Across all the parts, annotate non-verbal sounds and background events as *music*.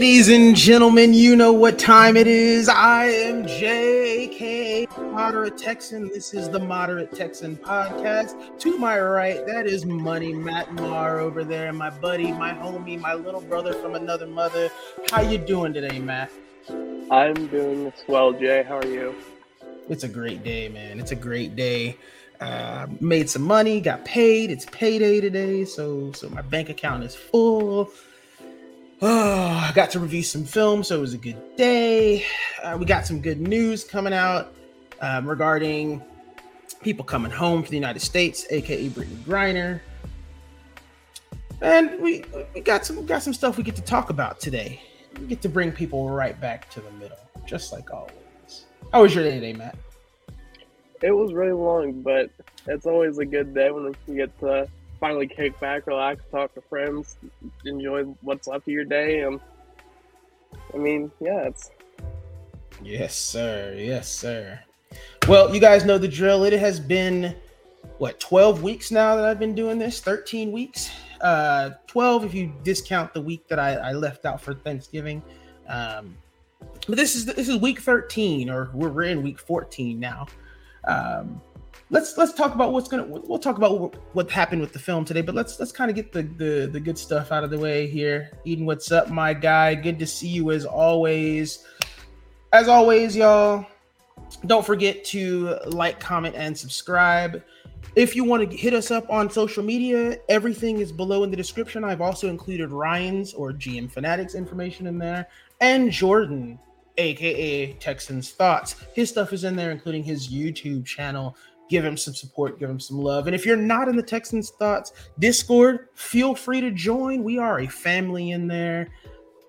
Ladies and gentlemen, you know what time it is. I am JK, Moderate Texan. This is the Moderate Texan podcast. To my right, that is Money Matt Marr over there, my buddy, my homie, my little brother from another mother. How you doing today, Matt? I'm doing swell, Jay. How are you? It's a great day, man. It's a great day. Uh, made some money, got paid. It's payday today, so so my bank account is full. Oh, *sighs* I got to review some films, so it was a good day. Uh, we got some good news coming out um, regarding people coming home to the United States, aka Brittney Griner, and we we got some got some stuff we get to talk about today. We get to bring people right back to the middle, just like always. How was your day today, Matt? It was really long, but it's always a good day when you get to finally kick back, relax, talk to friends, enjoy what's left of your day. And I mean, yeah, it's. Yes, sir. Yes, sir. Well, you guys know the drill. It has been what 12 weeks now that I've been doing this. 13 weeks. Uh, 12 if you discount the week that I, I left out for Thanksgiving. Um, but this is this is week 13, or we're, in week 14 now. Um, let's let's talk about what's gonna we'll talk about what, happened with the film today but let's let's kind of get the, the the good stuff out of the way here. Eden what's up my guy? Good to see you as always. As always y'all don't forget to like comment and subscribe. If you want to hit us up on social media everything is below in the description. I've also included ryan's or gm fanatics information in there and jordan aka Texans Thoughts. His stuff is in there, including his YouTube channel give him some support, give him some love. And if you're not in the Texans Thoughts Discord, feel free to join. We are a family in there.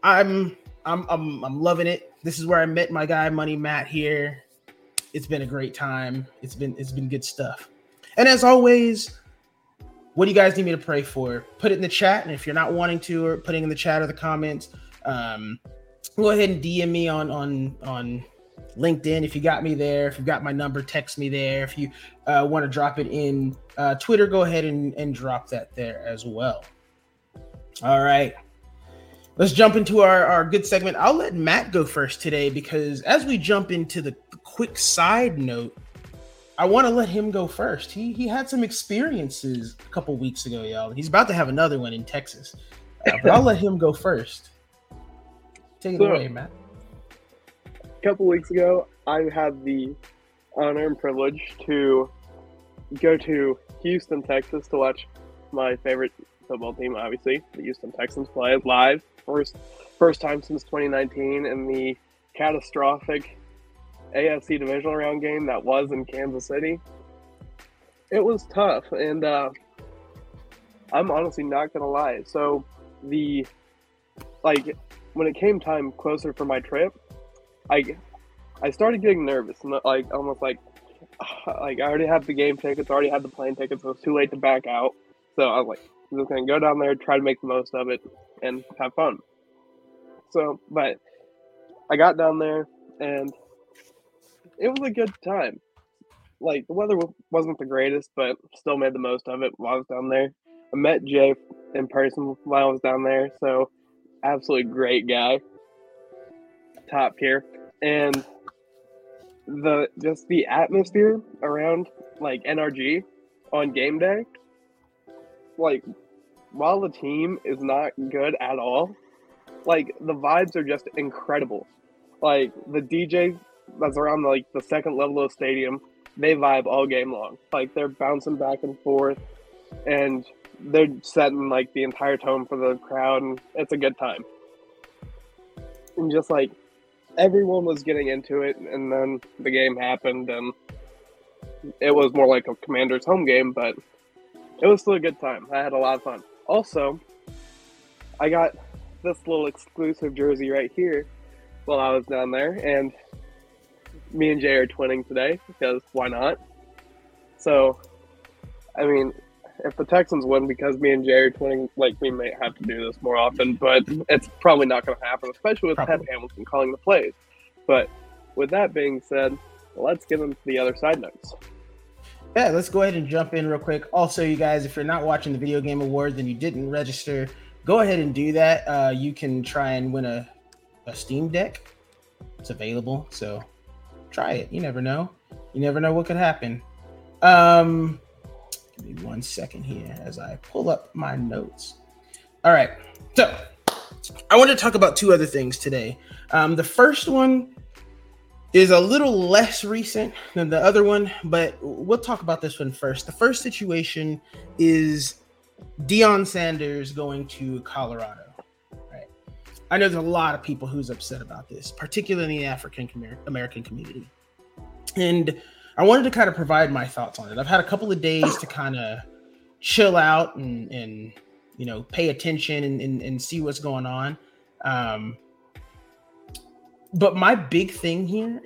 I'm I'm I'm, I'm loving it. This is where I met my guy Money Matt here. It's been a great time. It's been it's been good stuff. And as always, what do you guys need me to pray for? Put it in the chat, and if you're not wanting to, or putting in the chat or the comments, um, go ahead and DM me on on on LinkedIn, if you got me there, if you got my number, text me there. If you uh, want to drop it in uh, Twitter, go ahead and, and drop that there as well. All right. Let's jump into our, our good segment. I'll let Matt go first today because as we jump into the quick side note, I want to let him go first. He he had some experiences a couple weeks ago, y'all. He's about to have another one in Texas. Uh, but I'll let him go first. Take it so, away, Matt a couple weeks ago, I had the honor and privilege to go to Houston, Texas to watch my favorite football team, obviously, the Houston Texans play live. First first time since 2019 in the catastrophic AFC divisional round game that was in Kansas City. It was tough, and uh, I'm honestly not gonna lie. So the like when it came time closer for my trip, I I started getting nervous and like almost like *sighs* like I already have the game tickets, already had the plane tickets, so it's too late to back out. So I was like, I'm just gonna go down there, try to make the most of it, and have fun. So, but I got down there and it was a good time. Like the weather wasn't the greatest, but still made the most of it while I was down there. I met Jay in person while I was down there, so absolutely great guy, top tier and the just the atmosphere around like NRG on game day, like while the team is not good at all, like the vibes are just incredible. Like the DJ that's around like the second level of stadium, they vibe all game long. Like they're bouncing back and forth and they're setting like the entire tone for the crowd and it's a good time. And just like everyone was getting into it, and then the game happened, and it was more like a Commander's home game, but it was still a good time. I had a lot of fun. Also, I got this little exclusive jersey right here while I was down there, and me and Jay are twinning today because why not? So, I mean, if the Texans win because me and Jay are twinning, like we may have to do this more often, but it's probably not going to happen, especially with probably. Pep Hamilton calling the plays. But with that being said, let's get into the other side notes. Yeah, let's go ahead and jump in real quick. Also, you guys, if you're not watching the Video Game Awards and you didn't register, go ahead and do that. Uh, you can try and win a, a Steam Deck. It's available, so try it. You never know. You never know what could happen. Um, give me one second here as I pull up my notes. All right, so I want to talk about two other things today. Um, the first one is a little less recent than the other one, but we'll talk about this one first. The first situation is Deion Sanders going to Colorado. Right. I know there's a lot of people who's upset about this, particularly in the African American community. And I wanted to kind of provide my thoughts on it. I've had a couple of days to kind of chill out and, and you know, pay attention and, and, and see what's going on. Um, but my big thing here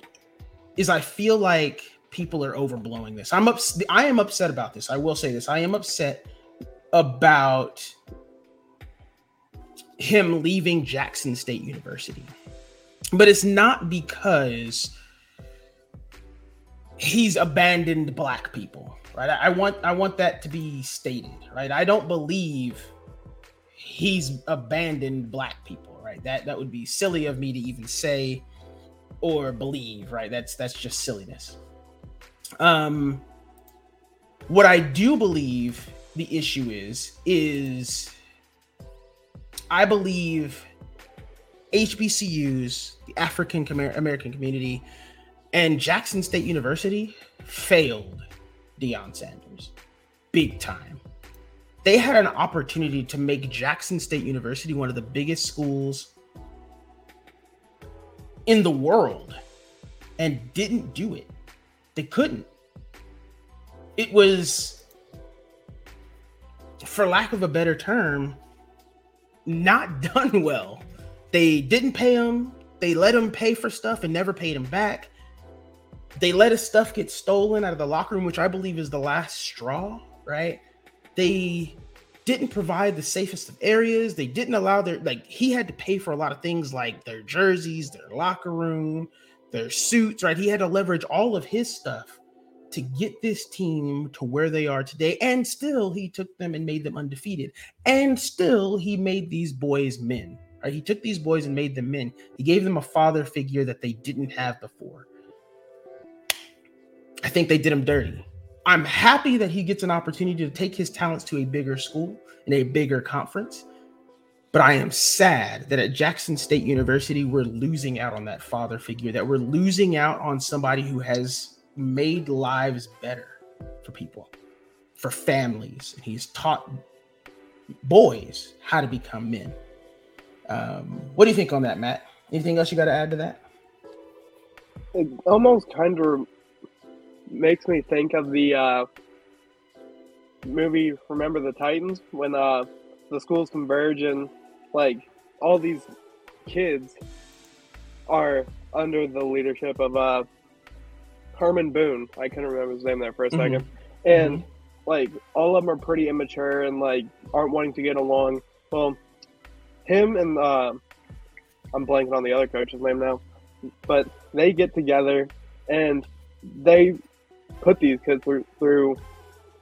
is I feel like people are overblowing this. I'm ups- I am upset about this. I will say this. I am upset about him leaving Jackson State University. But it's not because he's abandoned black people, right? I, want I want that to be stated, right? I don't believe he's abandoned black people, right? That that would be silly of me to even say or believe, right? That's that's just silliness. Um what I do believe the issue is is I believe HBCUs, the African American community, and Jackson State University failed Deion Sanders big time. They had an opportunity to make Jackson State University one of the biggest schools in the world and didn't do it. They couldn't. It was, for lack of a better term, not *laughs* done well. They didn't pay him. They let him pay for stuff and never paid him back. They let his stuff get stolen out of the locker room, which I believe is the last straw, right? They didn't provide the safest of areas. They didn't allow their like he had to pay for a lot of things like their jerseys, their locker room, their suits, right? He had to leverage all of his stuff to get this team to where they are today. And still he took them and made them undefeated. And still he made these boys men. Right? He took these boys and made them men. He gave them a father figure that they didn't have before. I think they did him dirty. I'm happy that he gets an opportunity to take his talents to a bigger school in a bigger conference. But I am sad that at Jackson State University, we're losing out on that father figure, that we're losing out on somebody who has made lives better for people, for families. And He's taught boys how to become men. Um, what do you think on that, Matt? Anything else you got to add to that? It almost kind of makes me think of the uh, movie Remember the Titans when uh, the schools converge and like all these kids are under the leadership of uh, Herman Boone. I couldn't remember his name there for a 2nd mm-hmm. and mm-hmm. like all of them are pretty immature and like aren't wanting to get along. Well, him and uh, I'm blanking on the other coach's name now, but they get together and they put these kids through, through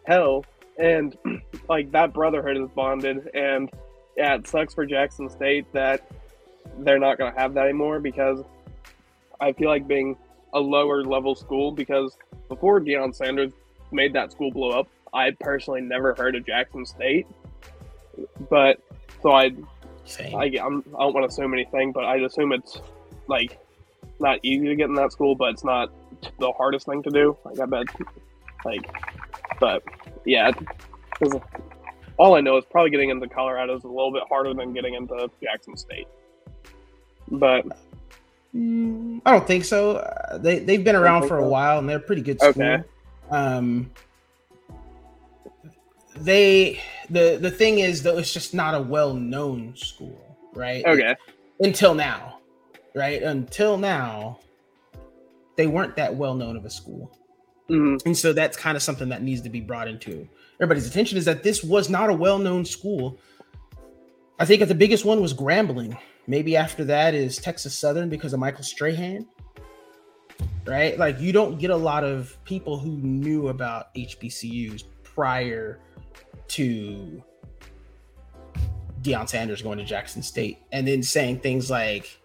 hell and *clears throat* like that brotherhood is bonded and yeah it sucks for jackson state that they're not going to have that anymore because i feel like being a lower level school because before Deion Sanders made that school blow up, I personally never heard of Jackson State. But so I, I, I'm, I don't want to assume anything, but I assume it's like not easy to get in that school, but it's not the hardest thing to do. Like I bet, like, but yeah, all I know is probably getting into Colorado is a little bit harder than getting into Jackson State. But mm, I don't think so. Uh, they they've been around for a while and they're pretty good school. Okay. Um, they the the thing is though it's just not a well known school, right? Okay. Until now, right? Until now, they weren't that well known of a school. Mm-hmm. And so that's kind of something that needs to be brought into everybody's attention is that this was not a well known school. I think the biggest one was Grambling. Maybe after that is Texas Southern because of Michael Strahan. Right? Like you don't get a lot of people who knew about HBCUs prior to Deion Sanders going to Jackson State, and then saying things like,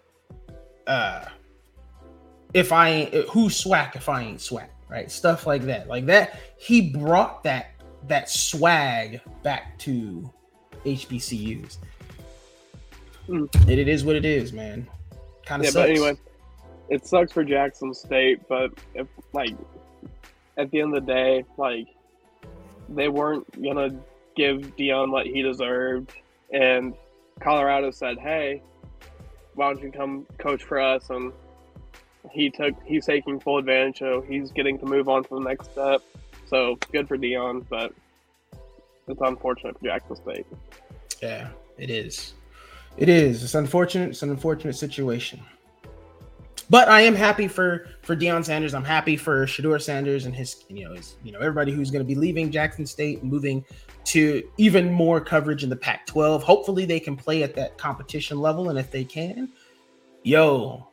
uh, "If I ain't who's SWAC if I ain't SWAC," right? Stuff like that, like that. He brought that that swag back to HBCUs. Mm. And it is what it is, man. Kind of yeah, sucks. but anyway, it sucks for Jackson State, but if like at the end of the day, like they weren't gonna give Deion what he deserved, and Colorado said, "Hey, why don't you come coach for us?" And he took he's taking full advantage, so he's getting to move on to the next step. So good for Deion but it's unfortunate for Jackson State. Yeah, it is. It is. It's unfortunate. It's an unfortunate situation. But I am happy for for Deion Sanders. I'm happy for Shedeur Sanders and his, you know, his, you know, everybody who's going to be leaving Jackson State, moving to even more coverage in the Pac-12. Hopefully, they can play at that competition level, and if they can, yo,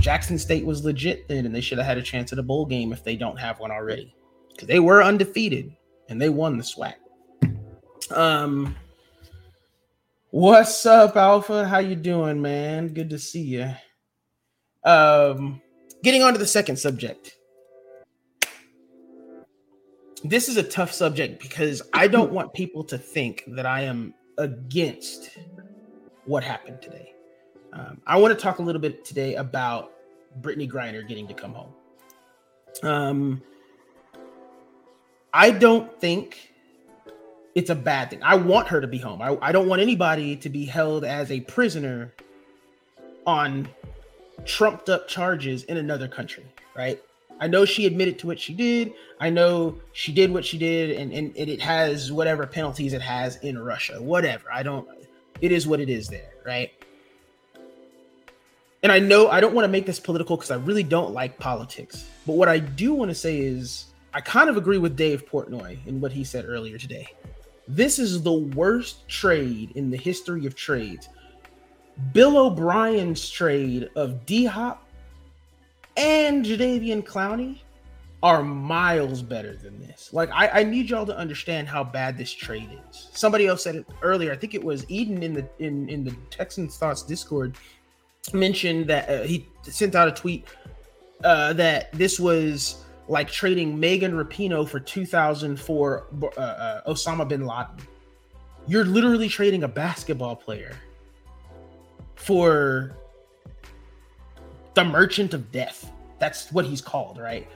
Jackson State was legit then, and they should have had a chance at a bowl game if they don't have one already, because they were undefeated and they won the SWAC. Um, what's up, Alpha? How you doing, man? Good to see you. Um, getting on to the second subject. This is a tough subject because I don't want people to think that I am against what happened today. Um, I want to talk a little bit today about Brittney Griner getting to come home. Um, I don't think it's a bad thing. I want her to be home. I, I don't want anybody to be held as a prisoner on trumped up charges in another country, right? I know she admitted to what she did. I know she did what she did, and, and, and it has whatever penalties it has in Russia. Whatever. I don't, it is what it is there, right? And I know I don't want to make this political because I really don't like politics. But what I do want to say is I kind of agree with Dave Portnoy in what he said earlier today. This is the worst trade in the history of trades Bill O'Brien's trade of D Hop and Jadeveon Clowney are miles better than this. Like, I, I need y'all to understand how bad this trade is. Somebody else said it earlier. I think it was Eden in the in in the Texans Thoughts Discord mentioned that uh, he sent out a tweet uh, that this was like trading Megan Rapinoe for 2004 uh, uh, Osama bin Laden. You're literally trading a basketball player for the merchant of death. That's what he's called, right?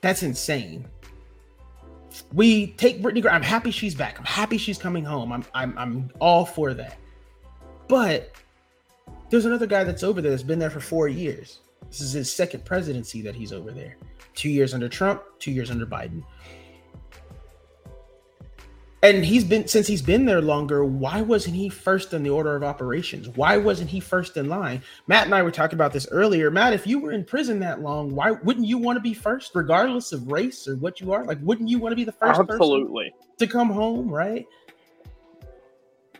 That's insane. We take Brittney. I'm happy she's back. I'm happy she's coming home. I'm I'm I'm all for that. But there's another guy that's over there that's been there for four years. This is his second presidency that he's over there. Two years under Trump, two years under Biden. And he's been since he's been there longer why wasn't he first in the order of operations? Why wasn't he first in line? Matt and i were talking about this earlier. Matt if you were in prison that long why wouldn't you want to be first regardless of race or what you are? Like wouldn't you want to be the first absolutely. to come home right?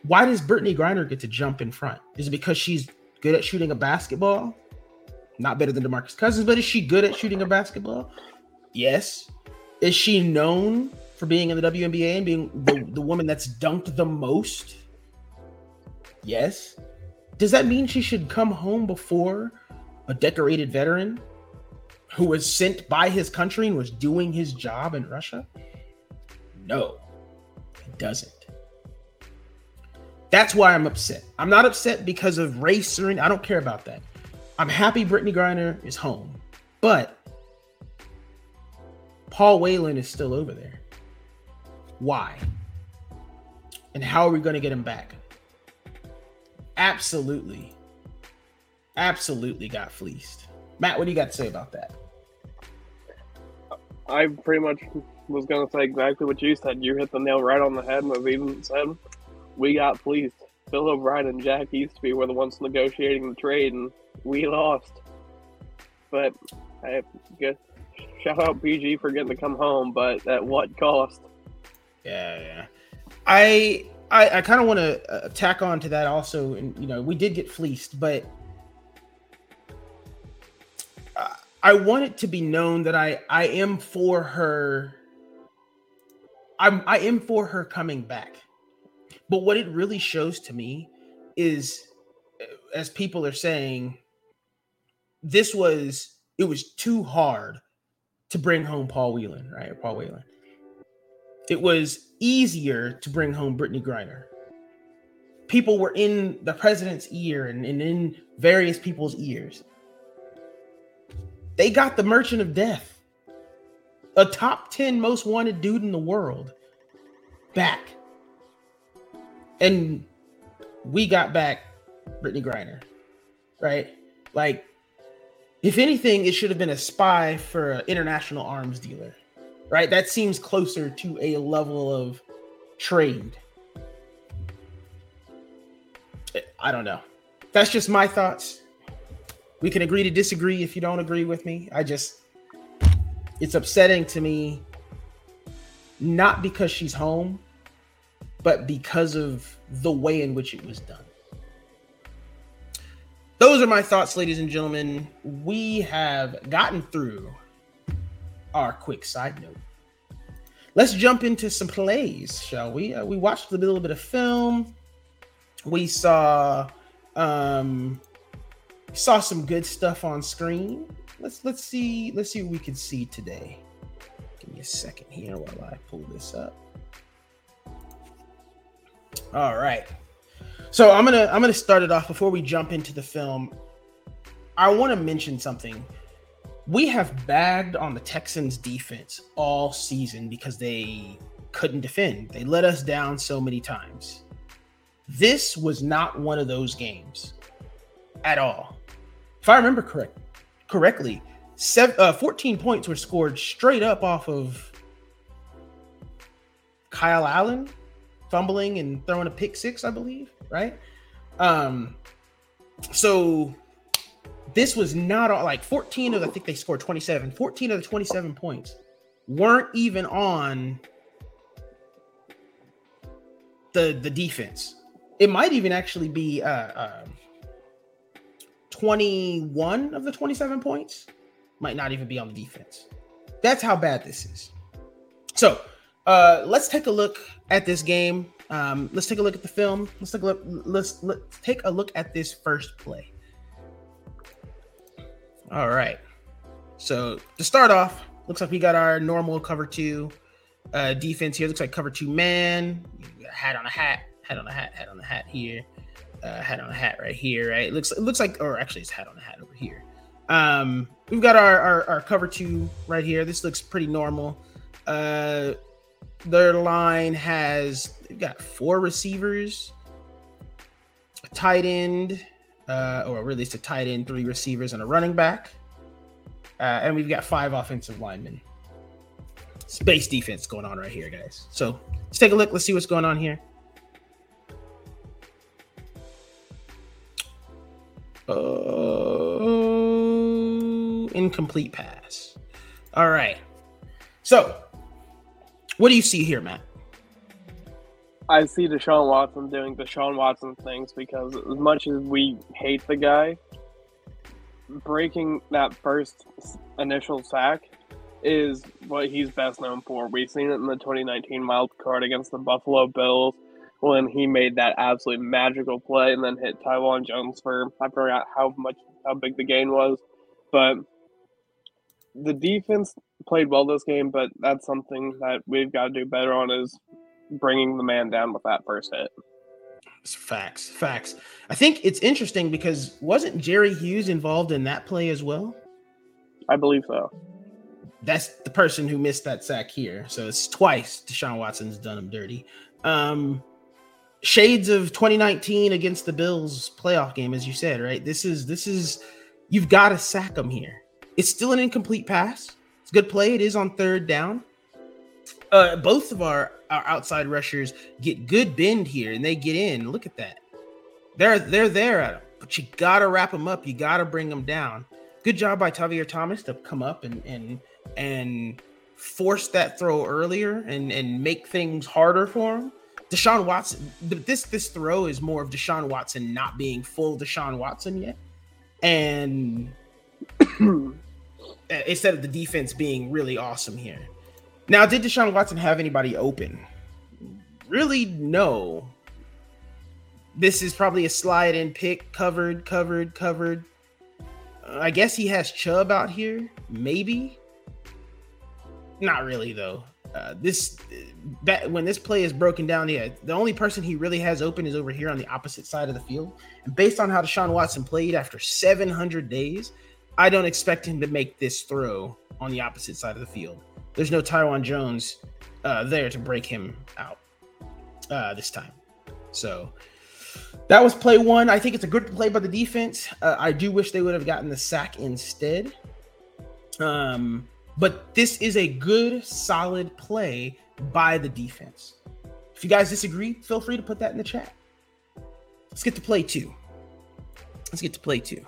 Why does Brittney Griner get to jump in front? Is it because she's good at shooting a basketball not better than demarcus cousins but is she good at shooting a basketball yes is she known for being in the WNBA and being the, the woman that's dunked the most? Yes. Does that mean she should come home before a decorated veteran who was sent by his country and was doing his job in Russia? No, it doesn't. That's why I'm upset. I'm not upset because of race or anything. I don't care about that. I'm happy Brittney Griner is home, but Paul Whelan is still over there. Why? And how are we going to get him back? Absolutely. Absolutely got fleeced. Matt, what do you got to say about that? I pretty much was going to say exactly what you said. You hit the nail right on the head. And even said we got fleeced. Bill O'Brien and Jack Easterby were the ones negotiating the trade, and we lost. But I guess shout out BG for getting to come home, but at what cost? Yeah, yeah. I I, I kind of want to uh, tack on to that also, and you know, we did get fleeced, but I want it to be known that I I am for her. I'm I am for her coming back But what it really shows to me is, uh, as people are saying, this was it was too hard to bring home Paul Whelan, right? Paul Whelan. It was easier to bring home Brittney Griner. People were in the president's ear and, and in various people's ears. They got the Merchant of Death, a top 10 most wanted dude in the world, back. And we got back Brittney Griner, right? Like, if anything, it should have been a spy for an international arms dealer, right? That seems closer to a level of trade. I don't know. That's just my thoughts. We can agree to disagree if you don't agree with me. I just, it's upsetting to me, not because she's home, but because of the way in which it was done. Those are my thoughts, ladies and gentlemen. We have gotten through our quick side note. Let's jump into some plays, shall we? Uh, we watched a little bit of film. We saw um saw some good stuff on screen. Let's let's see let's see what we can see today. Give me a second here while I pull this up. All right. So I'm gonna I'm gonna start it off before we jump into the film. I want to mention something. We have bagged on the Texans defense all season because they couldn't defend. They let us down so many times. This was not one of those games at all. If I remember correct correctly, seven, uh, 14 points were scored straight up off of Kyle Allen fumbling and throwing a pick six, I believe, right? Um, so this was not all, like 14 of I think they scored 27. 14 of the 27 points weren't even on the the defense. It might even actually be uh, uh 21 of the 27 points might not even be on the defense. That's how bad this is. So uh, let's take a look at this game. Um, let's take a look at the film. Let's take a look. Let's let's take a look at this first play. All right. So to start off, looks like we got our normal cover two uh, defense here. Looks like cover two man. Hat on a hat. Hat on a hat. Hat on a hat here. Uh, hat on a hat right here. Right. It looks it looks like, or actually, it's hat on a hat over here. Um, we've got our, our our cover two right here. This looks pretty normal. Uh, their line has got four receivers, a tight end, uh, or really it's a tight end, three receivers, and a running back. Uh, and we've got five offensive linemen. Space defense going on right here, guys. So let's take a look. Let's see what's going on here. Uh, incomplete pass. All right. So what do you see here, Matt? I see Deshaun Watson doing Deshaun Watson things because as much as we hate the guy, breaking that first initial sack is what he's best known for. We've seen it in the 2019 wild card against the Buffalo Bills when he made that absolutely magical play and then hit Taiwan Jones for I forgot how much how big the gain was, but the defense played well this game, but that's something that we've got to do better on is bringing the man down with that first hit. Facts, facts. I think it's interesting because wasn't Jerry Hughes involved in that play as well? I believe so. That's the person who missed that sack here. So it's twice Deshaun Watson's done him dirty. Um, shades of 2019 against the Bills playoff game, as you said, right? This is this is you've got to sack him here. It's still an incomplete pass. It's good play. It is on third down. Uh, both of our, our outside rushers get good bend here and they get in. Look at that. They're they're there at him, but you gotta wrap them up. You gotta bring them down. Good job by Tavierre Thomas to come up and and and force that throw earlier and and make things harder for him. Deshaun Watson, this this throw is more of Deshaun Watson not being full Deshaun Watson yet, and *clears throat* instead of the defense being really awesome here. Now, did Deshaun Watson have anybody open? Really, no. this is probably a slide in pick, covered, covered, covered. Uh, I guess he has Chubb out here, maybe. Not really though. Uh, this that when this play is broken down, yeah, the only person he really has open is over here on the opposite side of the field. And based on how Deshaun Watson played after 700 days, I don't expect him to make this throw on the opposite side of the field. There's no Taiwan Jones uh, there to break him out uh, this time. So that was play one. I think it's a good play by the defense. Uh, I do wish they would have gotten the sack instead. Um, but this is a good, solid play by the defense. If you guys disagree, feel free to put that in the chat. Let's get to play two. Let's get to play two.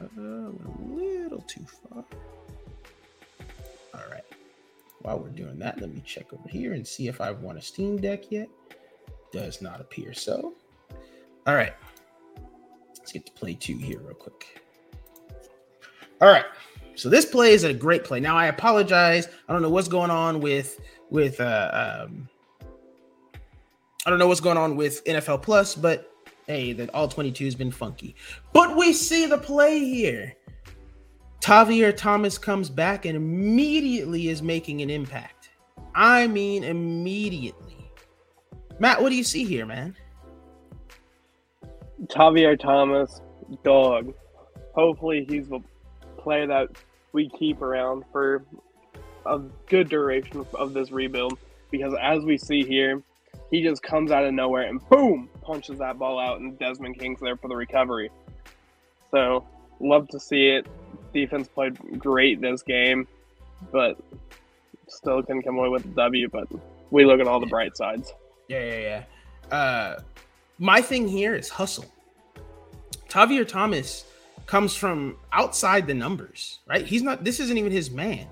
Uh, a little too far. All right. While we're doing that, let me check over here and see if I've won a Steam Deck yet. Does not appear so. All right. Let's get to play two here real quick. All right. So this play is a great play. Now I apologize. I don't know what's going on with with uh um I don't know what's going on with NFL Plus, but hey, that all 22 has been funky. But we see the play here. Tavierre Thomas comes back and immediately is making an impact. I mean, immediately. Matt, what do you see here, man? Tavierre Thomas, dog. Hopefully, he's the player that we keep around for a good duration of this rebuild because as we see here, he just comes out of nowhere and boom, punches that ball out, and Desmond King's there for the recovery. So, love to see it. Defense played great this game, but still can come away with a W. But we look at all the bright sides. Yeah, yeah, yeah. Uh, my thing here is hustle. Tavierre Thomas comes from outside the numbers, right? He's not, this isn't even his man.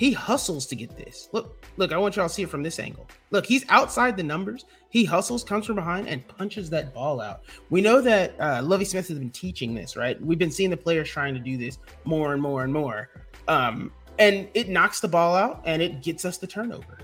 He hustles to get this. Look, look, I want y'all to see it from this angle. Look, he's outside the numbers. He hustles, comes from behind, and punches that ball out. We know that uh, Lovie Smith has been teaching this, right? We've been seeing the players trying to do this more and more and more. Um, and it knocks the ball out and it gets us the turnover.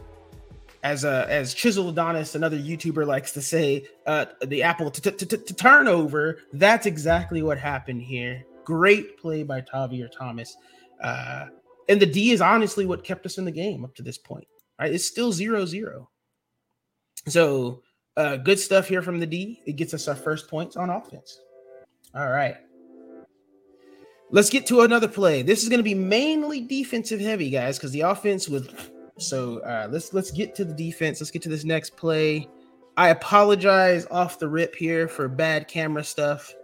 As uh, as Chisel Adonis, another YouTuber, likes to say, uh, the apple to, turnover. That's exactly what happened here. Great play by Tavierre Thomas. Uh, and the D is honestly what kept us in the game up to this point. Right? It's still zero zero. So uh, good stuff here from the D. It gets us our first points on offense. All right. Let's get to another play. This is going to be mainly defensive heavy, guys, because the offense was. So uh, let's let's get to the defense. Let's get to this next play. I apologize off the rip here for bad camera stuff.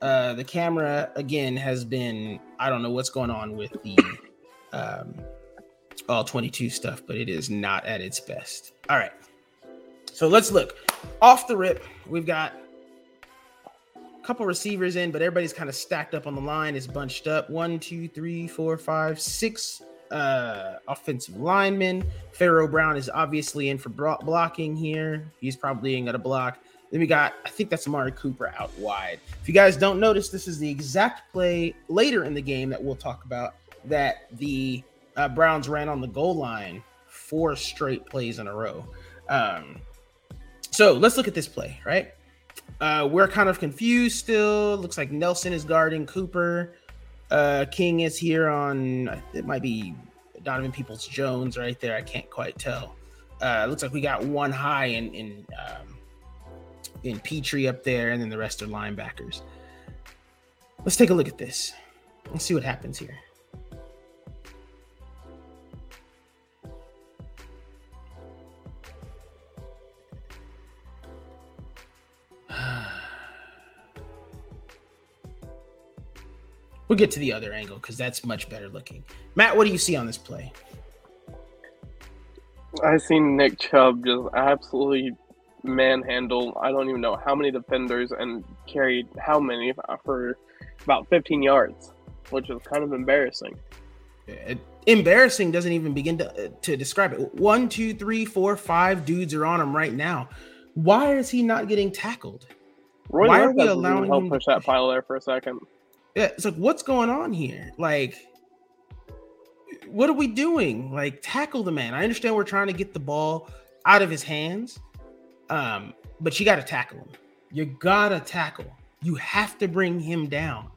Uh, the camera again has been I don't know what's going on with the um, all 22 stuff, but it is not at its best. All right, so let's look off the rip. We've got a couple receivers in, but everybody's kind of stacked up on the line. Is bunched up. One, two, three, four, five, six uh, offensive linemen. Pharaoh Brown is obviously in for blocking here. He's probably ain't gonna block. Then we got, I think that's Amari Cooper out wide. If you guys don't notice, this is the exact play later in the game that we'll talk about that the uh, Browns ran on the goal line four straight plays in a row. Um, so let's look at this play, right? Uh, we're kind of confused still. Looks like Nelson is guarding Cooper. Uh, King is here on, it might be Donovan Peoples Jones right there. I can't quite tell. Uh, looks like we got one high in, in um, in Pitre up there, and then the rest are linebackers. Let's take a look at this. Let's see what happens here. We'll get to the other angle because that's much better looking. Matt, what do you see on this play? I seen Nick Chubb just absolutely manhandle I don't even know how many defenders and carried how many uh, for about 15 yards, which is kind of embarrassing. It, embarrassing doesn't even begin to, uh, to describe it. One, two, three, four, five dudes are on him right now. Why is he not getting tackled? Roy Why are we allowing him to push that pile there for a second? Yeah, it's like what's going on here? Like, what are we doing? Like, tackle the man. I understand we're trying to get the ball out of his hands, Um, but you got to tackle him. You gotta tackle. You have to bring him down.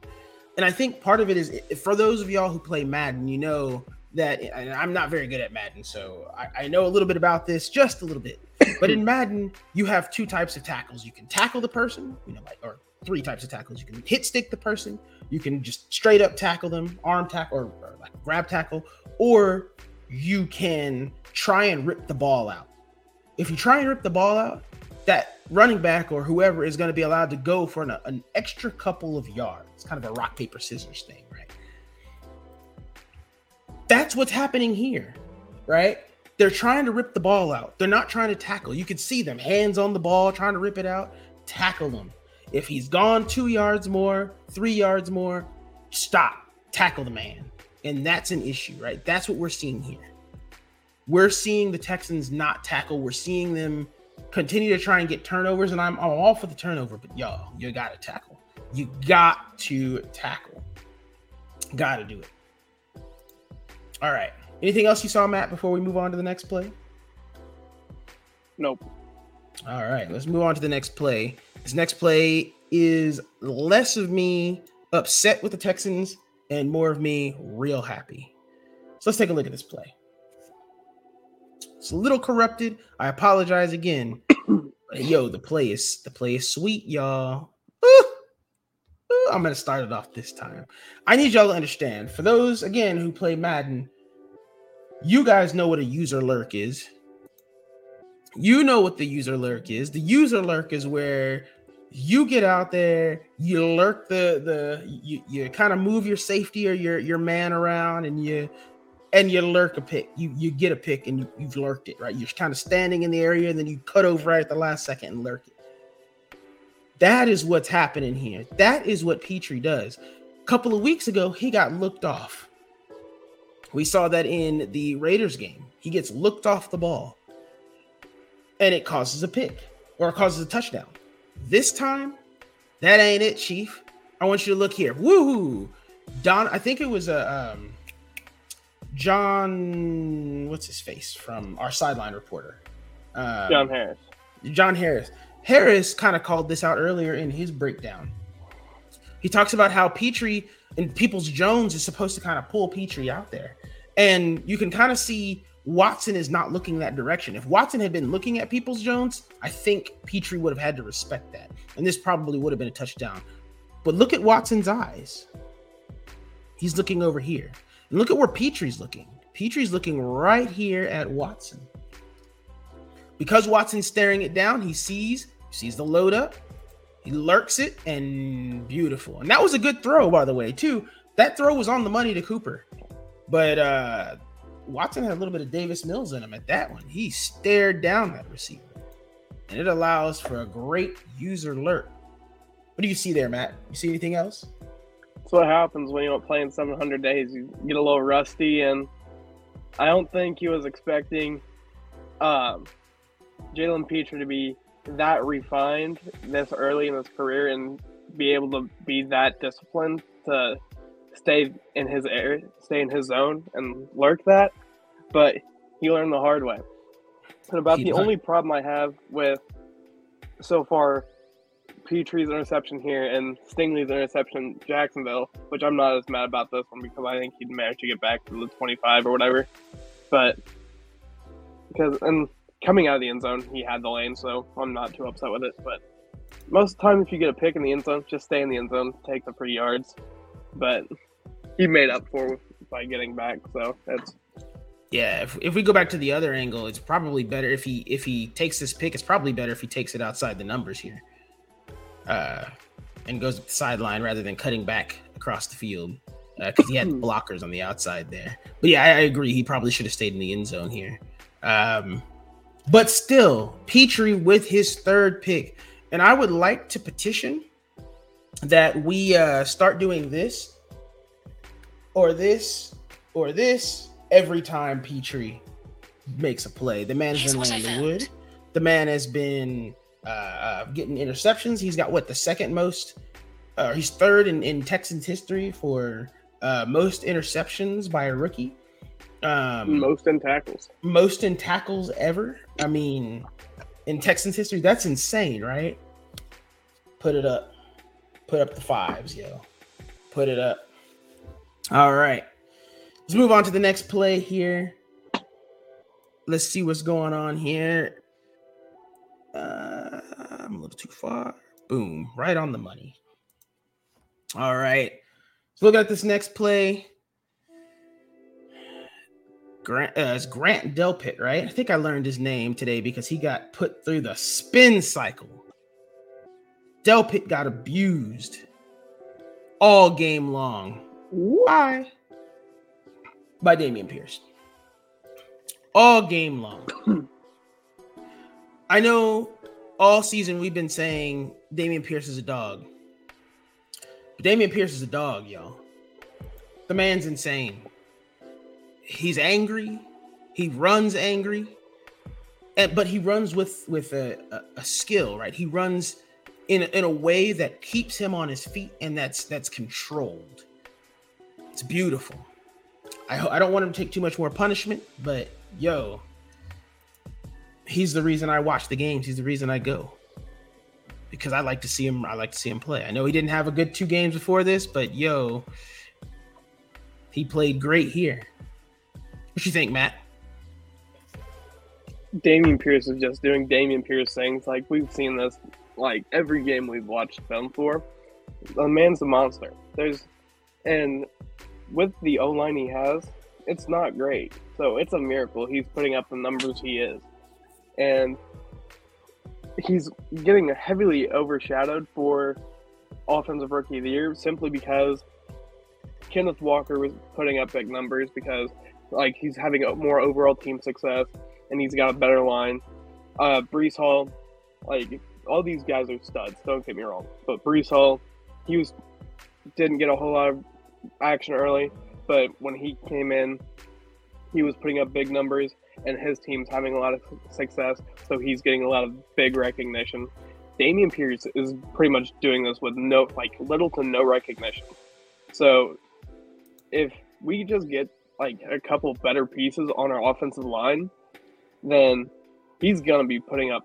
And I think part of it is for those of y'all who play Madden, you know that I'm not very good at Madden, so I, I know a little bit about this, just a little bit. But in Madden, you have two types of tackles. You can tackle the person, you know, like or three types of tackles. You can hit stick the person, you can just straight up tackle them, arm tackle or, or like grab tackle, or you can try and rip the ball out. If you try and rip the ball out, that running back or whoever is going to be allowed to go for an, an extra couple of yards. It's kind of a rock, paper, scissors thing, right? That's what's happening here, right? They're trying to rip the ball out. They're not trying to tackle. You can see them hands on the ball, trying to rip it out. Tackle them. If he's gone two yards more, three yards more, stop, tackle the man. And that's an issue, right? That's what we're seeing here. We're seeing the Texans not tackle. We're seeing them continue to try and get turnovers, and I'm, I'm all for the turnover, but y'all, you got to tackle. You got to tackle. Got to do it. All right. Anything else you saw, Matt, before we move on to the next play? Nope. All right. Let's move on to the next play. This next play is less of me upset with the Texans and more of me real happy. So let's take a look at this play. It's a little corrupted. I apologize again. yo, the play is the play is sweet, y'all. I'm gonna start it off this time. I need y'all to understand. For those again who play Madden, you guys know what a user lurk is. You know what the user lurk is. The user lurk is where you get out there, you lurk the the you, you kind of move your safety or your your man around and you and you lurk a pick. You you get a pick and you, you've lurked it, right? You're kind of standing in the area and then you cut over right at the last second and lurk it. That is what's happening here. That is what Pitre does. A couple of weeks ago, he got looked off. We saw that in the Raiders game. He gets looked off the ball and it causes a pick or it causes a touchdown. This time, that ain't it, Chief. I want you to look here. Woohoo! Don, I think it was a um, John, what's his face from our sideline reporter? Um, John Harris. John Harris. Harris kind of called this out earlier in his breakdown. He talks about how Pitre and Peoples Jones is supposed to kind of pull Pitre out there. And you can kind of see Watson is not looking that direction. If Watson had been looking at Peoples Jones, I think Pitre would have had to respect that. And this probably would have been a touchdown. But look at Watson's eyes. He's looking over here. And look at where Pitre's looking. Pitre's looking right here at Watson. Because Watson's staring it down, he sees sees the load up, he lurks it, and beautiful. And that was a good throw, by the way, too. That throw was on the money to Cooper, but uh Watson had a little bit of Davis Mills in him at that one. He stared down that receiver, and it allows for a great user lurk. What do you see there, Matt? You see anything else? That's what happens when you don't play in 700 days. You get a little rusty, and I don't think he was expecting um, Jalen Pitre to be that refined this early in his career and be able to be that disciplined to stay in his area, stay in his zone, and lurk that. But he learned the hard way. And about he the only problem I have with so far Pitre's interception here and Stingley's interception Jacksonville, which I'm not as mad about this one because I think he'd manage to get back to the 25 or whatever. But because and coming out of the end zone, he had the lane, so I'm not too upset with it. But most of the time, if you get a pick in the end zone, just stay in the end zone, take the three yards. But he made up for by getting back, so that's yeah, if, if we go back to the other angle, it's probably better if he if he takes this pick. It's probably better if he takes it outside the numbers here uh, and goes to the sideline rather than cutting back across the field because uh, he had *laughs* blockers on the outside there. But yeah, I, I, agree. He probably should have stayed in the end zone here. Um, but still, Pitre with his third pick, and I would like to petition that we uh, start doing this or this or this every time Pitre makes a play. The man's been laying the wood. The man has been uh, uh, getting interceptions. He's got what the second most. Uh, he's third in, in Texans history for uh, most interceptions by a rookie. Um, most in tackles. Most in tackles ever. I mean, in Texans history. That's insane, right? Put it up. Put up the fives, yo. Put it up. All right. Let's move on to the next play here. Let's see what's going on here. Uh, I'm a little too far. Boom, right on the money. All right. So look at this next play. Grant, uh, it's Grant Delpit, right? I think I learned his name today because he got put through the spin cycle. Delpit got abused all game long. Why? By Dameon Pierce. All game long. I know all season we've been saying Dameon Pierce is a dog. But Dameon Pierce is a dog, y'all. The man's insane. He's angry. He runs angry. And, but he runs with with a, a, a skill, right? He runs in a, in a way that keeps him on his feet and that's that's controlled. It's beautiful. I I don't want him to take too much more punishment, but yo, he's the reason I watch the games. He's the reason I go because I like to see him. I like to see him play. I know he didn't have a good two games before this, but yo, he played great here. What you think, Matt? Dameon Pierce is just doing Dameon Pierce things. Like we've seen this, like every game we've watched film for. The man's a monster. There's, and with the O line he has, it's not great. So it's a miracle he's putting up the numbers he is, and he's getting heavily overshadowed for offensive rookie of the year simply because Kenneth Walker was putting up big numbers because like he's having more overall team success and he's got a better line. Uh, Breece Hall, like all these guys are studs. Don't get me wrong, but Breece Hall, he was didn't get a whole lot of action early, but when he came in, he was putting up big numbers and his team's having a lot of success, so he's getting a lot of big recognition. Dameon Pierce is pretty much doing this with no, like, little to no recognition. So, if we just get like a couple better pieces on our offensive line, then he's gonna be putting up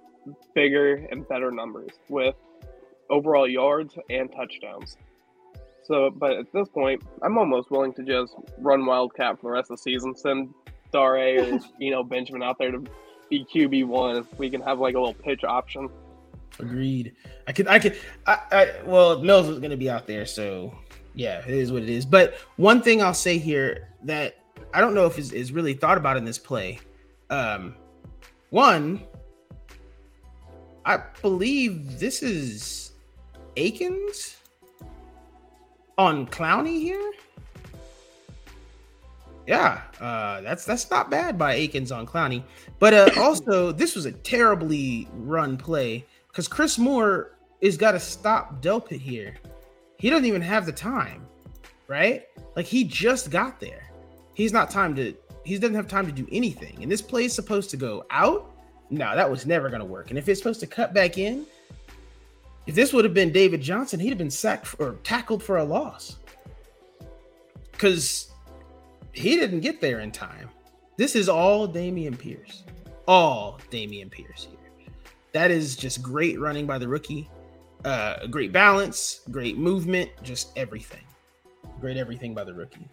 bigger and better numbers with overall yards and touchdowns. So, but at this point, I'm almost willing to just run Wildcat for the rest of the season, send Dare or *laughs* you know Benjamin out there to be QB one. We can have like a little pitch option. Agreed. I could. I could. I. I well, Mills is going to be out there, so yeah, it is what it is. But one thing I'll say here that I don't know if is, is really thought about in this play. Um, one, I believe this is Akins on Clowney here yeah, uh, that's that's not bad by Akins on Clowney. But uh, *coughs* also, this was a terribly run play because Chris Moore is got to stop Delpit here. He doesn't even have the time, right? Like he just got there. He's not time to. He doesn't have time to do anything. And this play is supposed to go out. No, that was never going to work. And if it's supposed to cut back in, if this would have been David Johnson, he'd have been sacked for, or tackled for a loss. Because he didn't get there in time. This is all Dameon Pierce. All Dameon Pierce here. That is just great running by the rookie. Uh, great balance, great movement, just everything. Great everything by the rookie.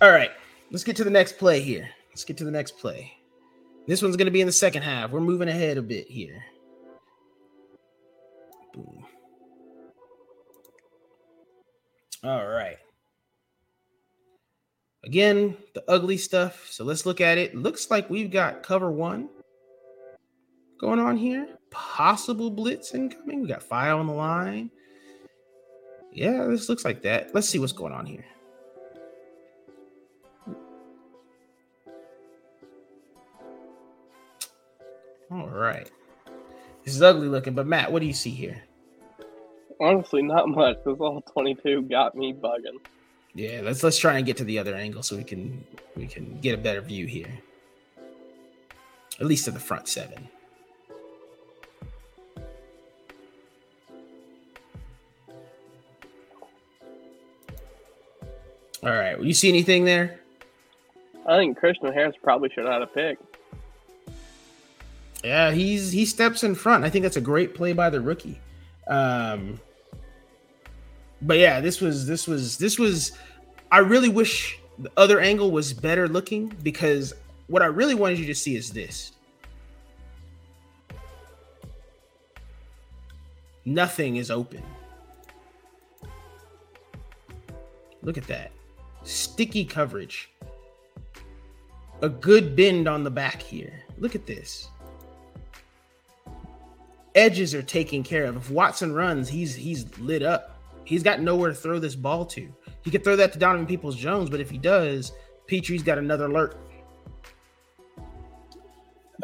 All right, let's get to the next play here. Let's get to the next play. This one's going to be in the second half. We're moving ahead a bit here. Boom. All right. Again, the ugly stuff. So let's look at it. Looks like we've got cover one going on here. Possible blitz incoming. We got fire on the line. Yeah, this looks like that. Let's see what's going on here. All right. This is ugly looking, but Matt, what do you see here? Honestly, not much. This all 22 got me bugging. Yeah, let's let's try and get to the other angle so we can we can get a better view here. At least to the front seven. All right. Well, you see anything there? I think Christian Harris probably should have had a pick. Yeah, he's he steps in front. I think that's a great play by the rookie. Um, but yeah, this was this was this was. I really wish the other angle was better looking because what I really wanted you to see is this. Nothing is open. Look at that. Sticky coverage. A good bend on the back here. Look at this. Edges are taken care of. If Watson runs, he's he's lit up. He's got nowhere to throw this ball to. He could throw that to Donovan Peoples Jones, but if he does, Pitre's got another lurk.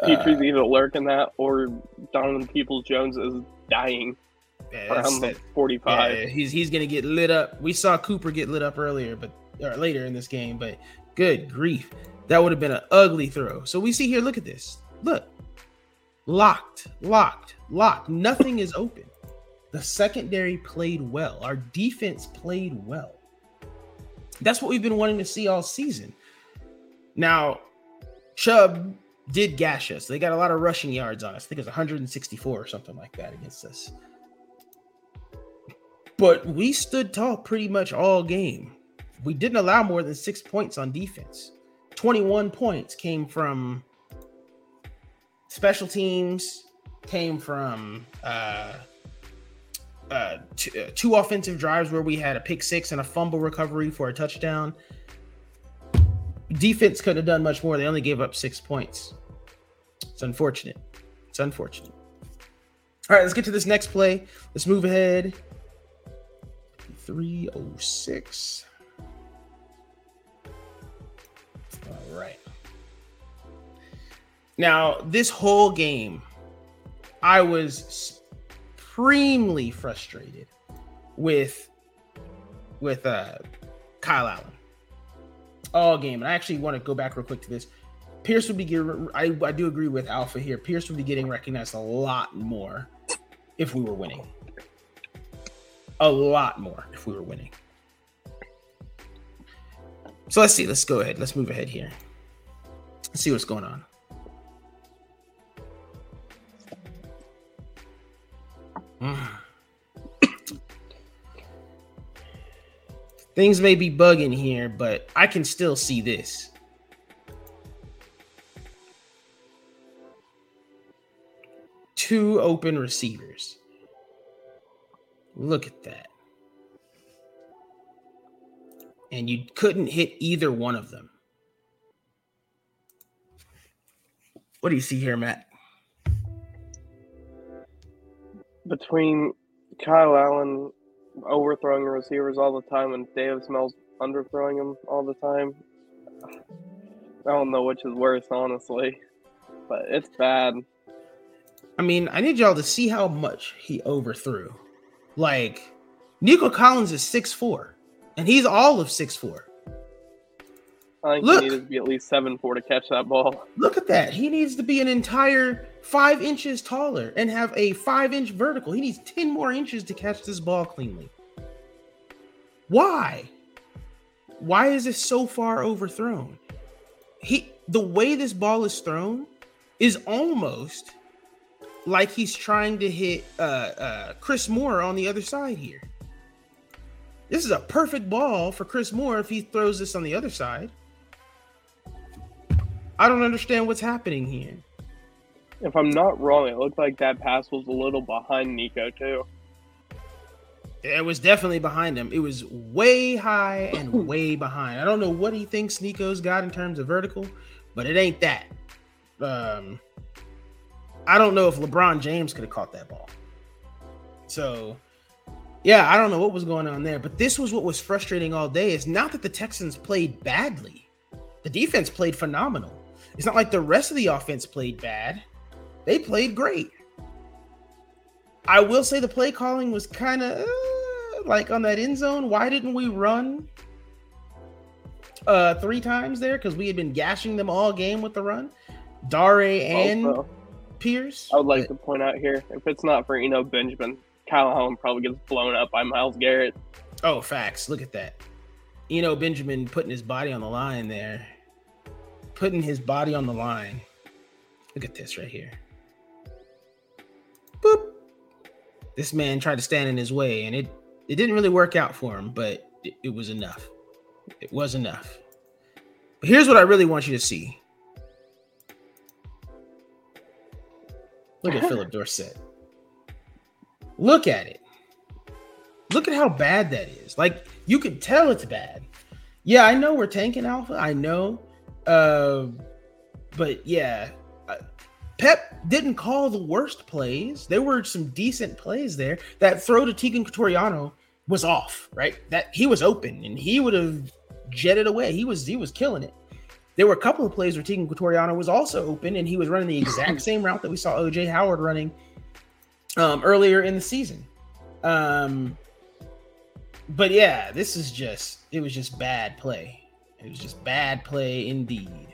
Pitre's uh, either lurking that or Donovan Peoples Jones is dying yeah, around the 45. Yeah, he's he's gonna get lit up. We saw Cooper get lit up earlier, but or later in this game, but good grief. That would have been an ugly throw. So we see here, look at this. Look. Locked, locked, locked. Nothing is open. The secondary played well. Our defense played well. That's what we've been wanting to see all season. Now, Chubb did gash us. They got a lot of rushing yards on us. I think it was 164 or something like that against us. But we stood tall pretty much all game. We didn't allow more than six points on defense. 21 points came from special teams, came from uh, uh, two, uh, two offensive drives where we had a pick six and a fumble recovery for a touchdown. Defense couldn't have done much more. They only gave up six points. It's unfortunate. It's unfortunate. All right, let's get to this next play. Let's move ahead. 306. All right. Now, this whole game, I was supremely frustrated with with uh Kyle Allen all game. And I actually want to go back real quick to this. Pierce would be getting, I, I do agree with Alpha here. Pierce would be getting recognized a lot more if we were winning. A lot more if we were winning. So let's see. Let's go ahead. Let's move ahead here. Let's see what's going on. Things may be bugging here, but I can still see this. Two open receivers. Look at that. And you couldn't hit either one of them. What do you see here, Matt? between Kyle Allen overthrowing receivers all the time and Davis Mills underthrowing them all the time. I don't know which is worse, honestly, but it's bad. I mean, I need y'all to see how much he overthrew. Like, Nico Collins is six four, and he's all of six four. I think look, he needs to be at least seven four to catch that ball. Look at that. He needs to be an entire five inches taller and have a five inch vertical. He needs 10 more inches to catch this ball cleanly. Why? Why is this so far overthrown? He the way this ball is thrown is almost like he's trying to hit uh, uh, Chris Moore on the other side here. This is a perfect ball for Chris Moore if he throws this on the other side. I don't understand what's happening here. If I'm not wrong, it looked like that pass was a little behind Nico too. It was definitely behind him. It was way high and *laughs* way behind. I don't know what he thinks Nico's got in terms of vertical, but it ain't that. Um, I don't know if LeBron James could have caught that ball. So, yeah, I don't know what was going on there, but this was what was frustrating all day. It's not that the Texans played badly; the defense played phenomenal. It's not like the rest of the offense played bad. They played great. I will say the play calling was kind of uh, like on that end zone. Why didn't we run uh three times there? Because we had been gashing them all game with the run. Dare and also, Pierce. I would like but, to point out here if it's not for Eno Benjamin, Kyle Allen probably gets blown up by Myles Garrett. Oh, facts. Look at that. Eno Benjamin putting his body on the line there putting his body on the line. Look at this right here. Boop. This man tried to stand in his way, and it it didn't really work out for him, but it, it was enough. It was enough. But here's what I really want you to see. Look at Philip *laughs* Dorset. Look at it. Look at how bad that is. Like you can tell it's bad. Yeah, I know we're tanking Alpha. I know. Uh, but yeah, Pep didn't call the worst plays. There were some decent plays there. That throw to Teagan Quitoriano was off, right? That he was open and he would have jetted away. He was he was killing it. There were a couple of plays where Teagan Quitoriano was also open and he was running the exact *clears throat* same route that we saw OJ Howard running um, earlier in the season. Um, but yeah, this is just it was just bad play. It was just bad play indeed.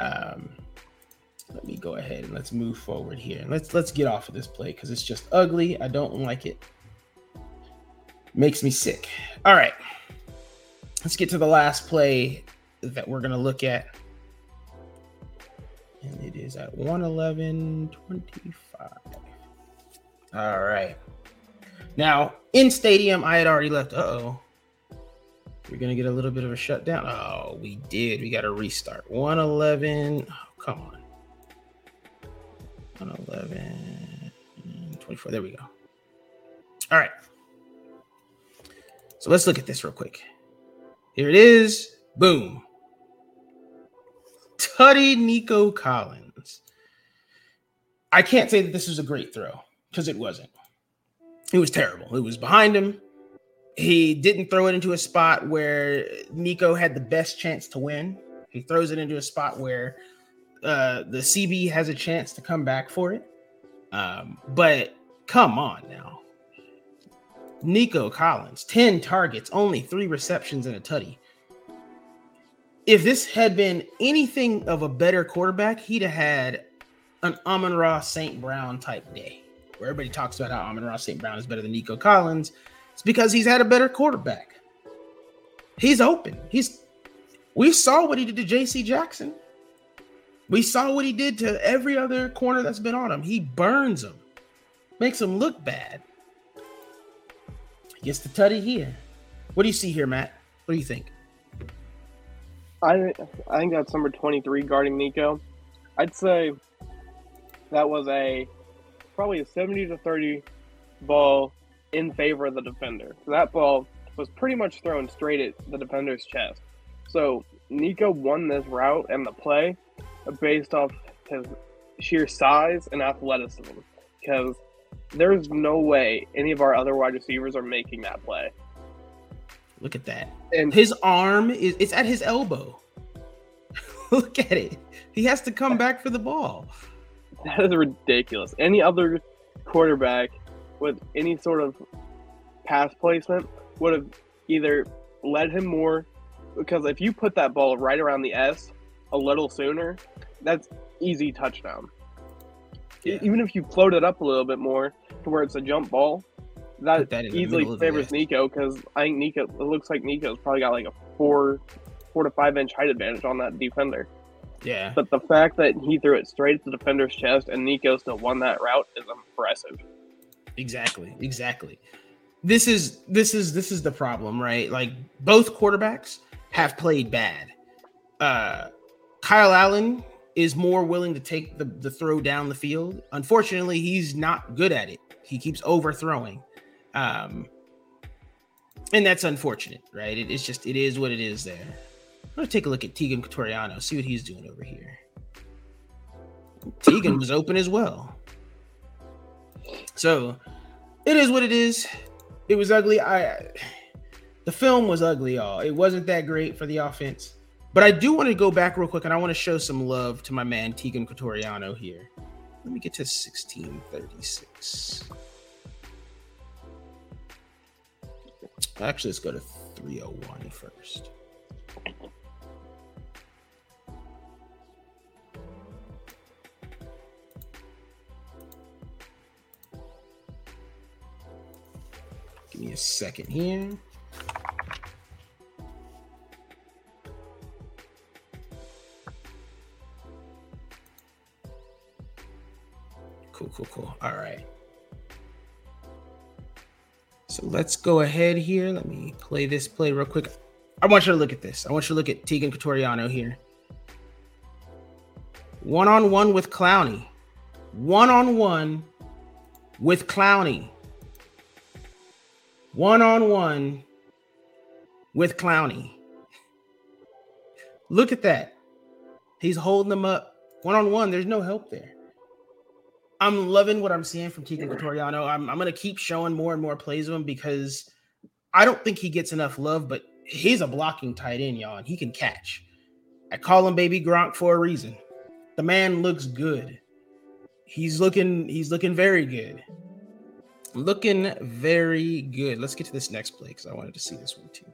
Um, let me go ahead and let's move forward here. Let's let's get off of this play because it's just ugly. I don't like it. Makes me sick. All right. Let's get to the last play that we're gonna look at. And it is at 111 25. All right. Now, in stadium, I had already left. Uh oh. We're to get a little bit of a shutdown. Oh, we did. We got to restart. 111. Oh, come on. 111. 24. There we go. All right. So let's look at this real quick. Here it is. Boom. Tutty Nico Collins. I can't say that this was a great throw because it wasn't. It was terrible. It was behind him. He didn't throw it into a spot where Nico had the best chance to win. He throws it into a spot where uh, the CB has a chance to come back for it. Um, but come on now. Nico Collins, 10 targets, only three receptions and a tutty. If this had been anything of a better quarterback, he'd have had an Amon-Ra St. Brown type day where everybody talks about how Amon-Ra St. Brown is better than Nico Collins. It's because he's had a better quarterback. He's open. He's we saw what he did to JC Jackson. We saw what he did to every other corner that's been on him. He burns them, makes them look bad. Gets the tutty here. What do you see here, Matt? What do you think? I I think that's number twenty three guarding Nico. I'd say that was a probably a seventy to thirty ball in favor of the defender. That ball was pretty much thrown straight at the defender's chest. So Nico won this route and the play based off his sheer size and athleticism because there's no way any of our other wide receivers are making that play. Look at that. And his arm is it's at his elbow. *laughs* Look at it. He has to come back for the ball. That is ridiculous. Any other quarterback with any sort of pass placement would have either led him more because if you put that ball right around the S a little sooner, that's easy touchdown. Yeah. Even if you float it up a little bit more to where it's a jump ball, that, that easily favors Nico because I think Nico it looks like Nico's probably got like a four four to five inch height advantage on that defender. Yeah. But the fact that he threw it straight at the defender's chest and Nico still won that route is impressive. Exactly. Exactly. This is this is this is the problem, right? Like both quarterbacks have played bad. Uh Kyle Allen is more willing to take the, the throw down the field. Unfortunately, he's not good at it. He keeps overthrowing. Um and that's unfortunate, right? It, it's just it is what it is there. I'm gonna take a look at Teagan Quitoriano, see what he's doing over here. Teagan was open as well. So it is what it is. It was ugly. I the film was ugly, y'all. It wasn't that great for the offense. But I do want to go back real quick and I want to show some love to my man Teagan Quitoriano here. Let me get to 1636. Actually, let's go to 301 first. Give me a second here. Cool, cool. All right. So let's go ahead here. Let me play this play real quick. I want you to look at this. I want you to look at Teagan Quitoriano here. One on one with Clowney. One on one with Clowney. One on one with Clowney. Look at that. He's holding them up one on one. There's no help there. I'm loving what I'm seeing from Teagan Quitoriano. I'm, I'm going to keep showing more and more plays of him because I don't think he gets enough love, but he's a blocking tight end, y'all, and he can catch. I call him baby Gronk for a reason. The man looks good. He's looking he's looking very good. Looking very good. Let's get to this next play because I wanted to see this one too.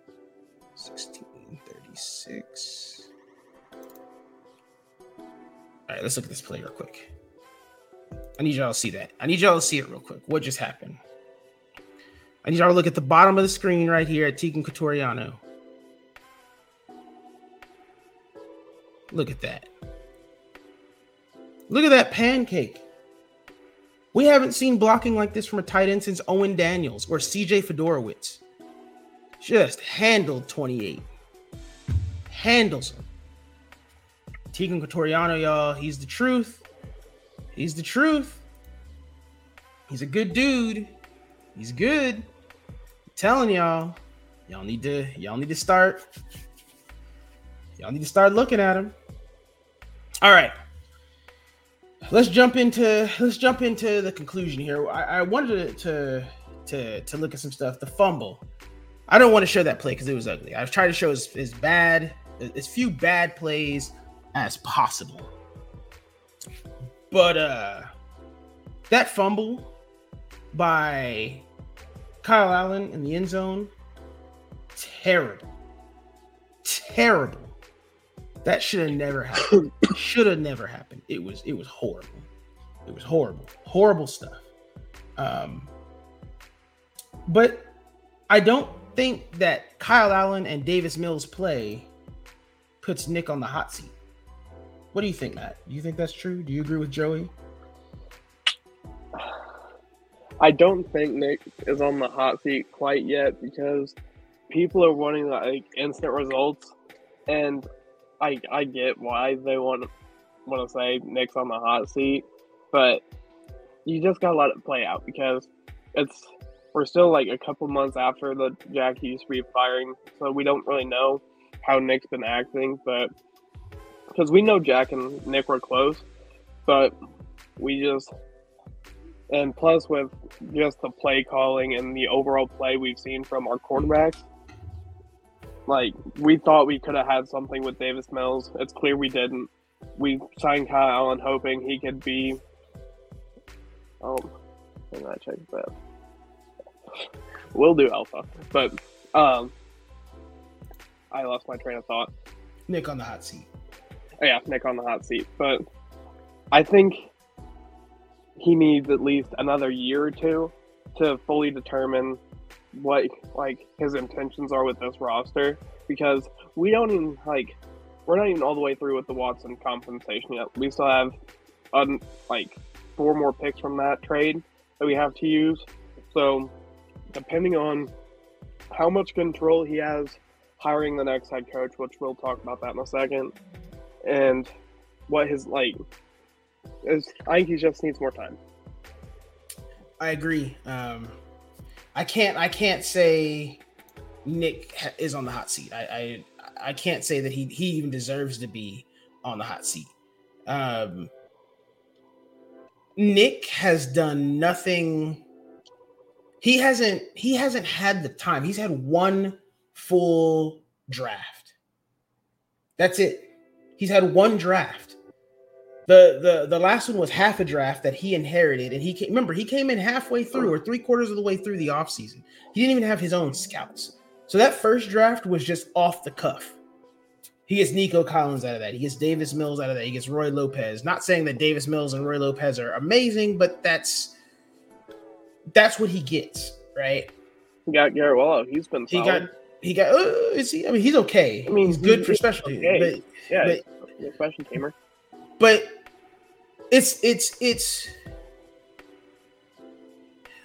1636. All right, let's look at this play real quick. I need y'all to see that. I need y'all to see it real quick. What just happened? I need y'all to look at the bottom of the screen right here at Teagan Quitoriano. Look at that. Look at that pancake. We haven't seen blocking like this from a tight end since Owen Daniels or CJ Fiedorowicz. Just handled 28. Handles him. Teagan Quitoriano, y'all, he's the truth. He's the truth. He's a good dude. He's good. I'm telling y'all, y'all need to y'all need to start. Y'all need to start looking at him. All right. Let's jump into let's jump into the conclusion here. I, I wanted to, to to look at some stuff. The fumble. I don't want to show that play because it was ugly. I've tried to show as, as bad as few bad plays as possible. But uh that fumble by Kyle Allen in the end zone, terrible. Terrible. That should have never happened. *coughs* should have never happened. It was it was horrible. It was horrible. Horrible stuff. Um but I don't think that Kyle Allen and Davis Mills play puts Nick on the hot seat. What do you think, Matt? Do you think that's true? Do you agree with Joey? I don't think Nick is on the hot seat quite yet because people are wanting like instant results, and I I get why they want want to say Nick's on the hot seat, but you just gotta let it play out because it's we're still like a couple months after the Jack Hughes firing, so we don't really know how Nick's been acting, but because we know Jack and Nick were close, but we just and plus with just the play calling and the overall play we've seen from our quarterbacks, like we thought we could have had something with Davis Mills. It's clear we didn't. We signed Kyle Allen hoping he could be. Oh, hang on, check that. We'll do Alpha, but um, I lost my train of thought. Nick on the hot seat. Yeah, Nick on the hot seat, but I think he needs at least another year or two to fully determine what like his intentions are with this roster because we don't even like we're not even all the way through with the Watson compensation yet. We still have um, like four more picks from that trade that we have to use. So depending on how much control he has hiring the next head coach, which we'll talk about that in a second, and what his like is I think he just needs more time. I agree. Um, I can't. I can't say Nick is on the hot seat. I, I I can't say that he he even deserves to be on the hot seat. Um, Nick has done nothing. He hasn't. He hasn't had the time. He's had one full draft. That's it. He's had one draft. The, the the last one was half a draft that he inherited, and he came, remember he came in halfway through or three quarters of the way through the offseason. He didn't even have his own scouts. So that first draft was just off the cuff. He gets Nico Collins out of that. He gets Davis Mills out of that. He gets Roy Lopez. Not saying that Davis Mills and Roy Lopez are amazing, but that's that's what he gets, right? He got Garrett Wallow. He's been solid. he got he got. Uh, is he? I mean, he's okay. I mean, he's good for special okay. but yeah, but, special teamer. But it's it's it's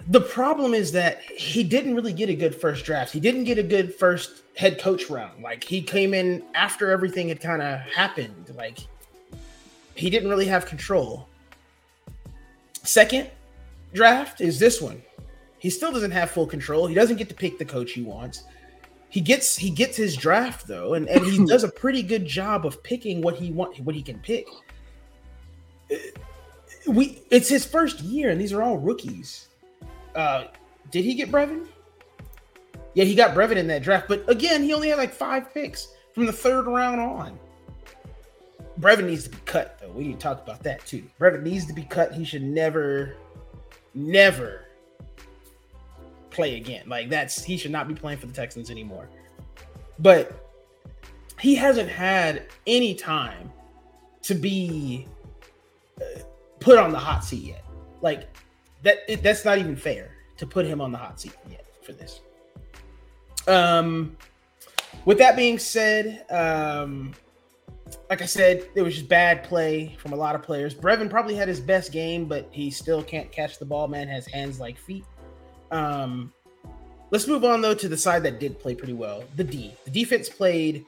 the problem is that he didn't really get a good first draft. He didn't get a good first head coach round. Like he came in after everything had kind of happened. Like he didn't really have control. Second draft is this one. He still doesn't have full control. He doesn't get to pick the coach he wants. He gets he gets his draft though, and, and he *laughs* does a pretty good job of picking what he want what he can pick. We it's his first year, and these are all rookies. Uh, did he get Brevin? Yeah, he got Brevin in that draft, but again, he only had like five picks from the third round on. Brevin needs to be cut, though. We need to talk about that too. Brevin needs to be cut. He should never, never play again. Like that's he should not be playing for the Texans anymore. But he hasn't had any time to be uh, put on the hot seat yet. Like that it, that's not even fair to put him on the hot seat yet for this. Um with that being said, um like I said, it was just bad play from a lot of players. Brevin probably had his best game, but he still can't catch the ball. Man has hands like feet. Um, let's move on though to the side that did play pretty well. The D. The defense played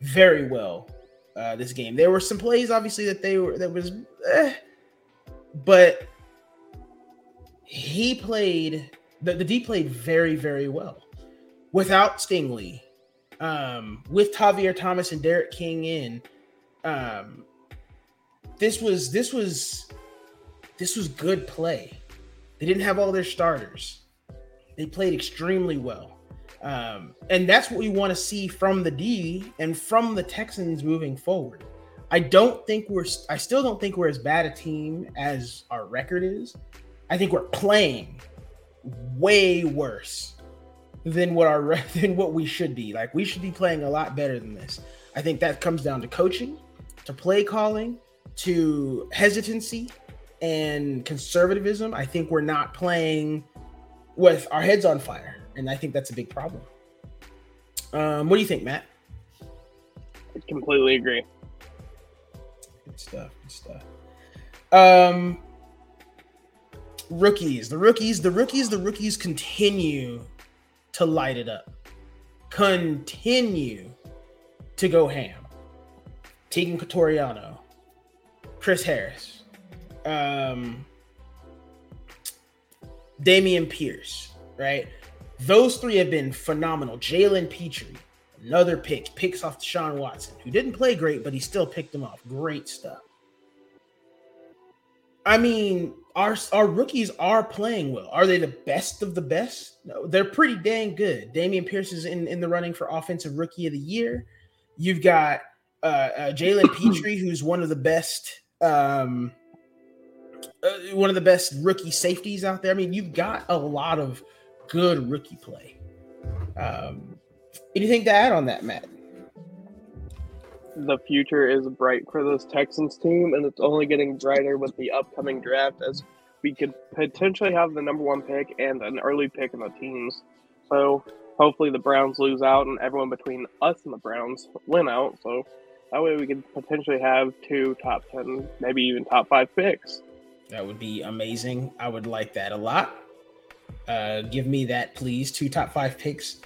very well uh, this game. There were some plays, obviously, that they were that was, eh, but he played. The, the D played very very well without Stingley um, with Tavierre Thomas and Derek King in, um, this was this was this was good play. They didn't have all their starters. They played extremely well. Um, and that's what we want to see from the D and from the Texans moving forward. I don't think we're I still don't think we're as bad a team as our record is. I think we're playing way worse than what our *laughs* than what we should be. Like we should be playing a lot better than this. I think that comes down to coaching, to play calling, to hesitancy and conservatism. I think we're not playing with our heads on fire, and I think that's a big problem. Um, what do you think, Matt? I completely agree. Good stuff. Good stuff. Um, rookies, the rookies, the rookies, the rookies continue to light it up. Continue to go ham. Teagan Quitoriano, Chris Harris, um, Dameon Pierce, right? Those three have been phenomenal. Jalen Pitre, another pick, picks off Sean Watson, who didn't play great, but he still picked him off. Great stuff. I mean, our our rookies are playing well. Are they the best of the best? No, they're pretty dang good. Dameon Pierce is in, in the running for offensive rookie of the year. You've got uh, uh, Jalen Pitre, who's one of the best, um, uh, one of the best rookie safeties out there. I mean, you've got a lot of good rookie play. Um, anything to add on that, Matt? the future is bright for this Texans team, and it's only getting brighter with the upcoming draft as we could potentially have the number one pick and an early pick in the teams. So hopefully the Browns lose out and everyone between us and the Browns win out. So that way we could potentially have two top 10, maybe even top five picks. That would be amazing. I would like that a lot. Uh, give me that, please. Two top five picks.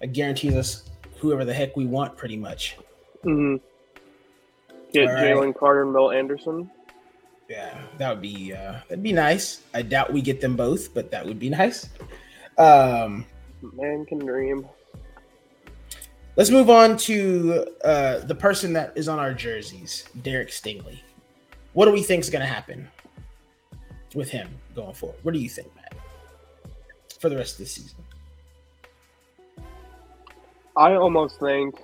That guarantees us whoever the heck we want, pretty much. Mm-hmm. Get right. Jalen Carter and Will Anderson. Yeah, that would be uh, that'd be nice. I doubt we get them both, but that would be nice. Um, Man can dream. Let's move on to uh, the person that is on our jerseys, Derek Stingley. What do we think is going to happen with him going forward? What do you think, Matt, for the rest of the season? I almost think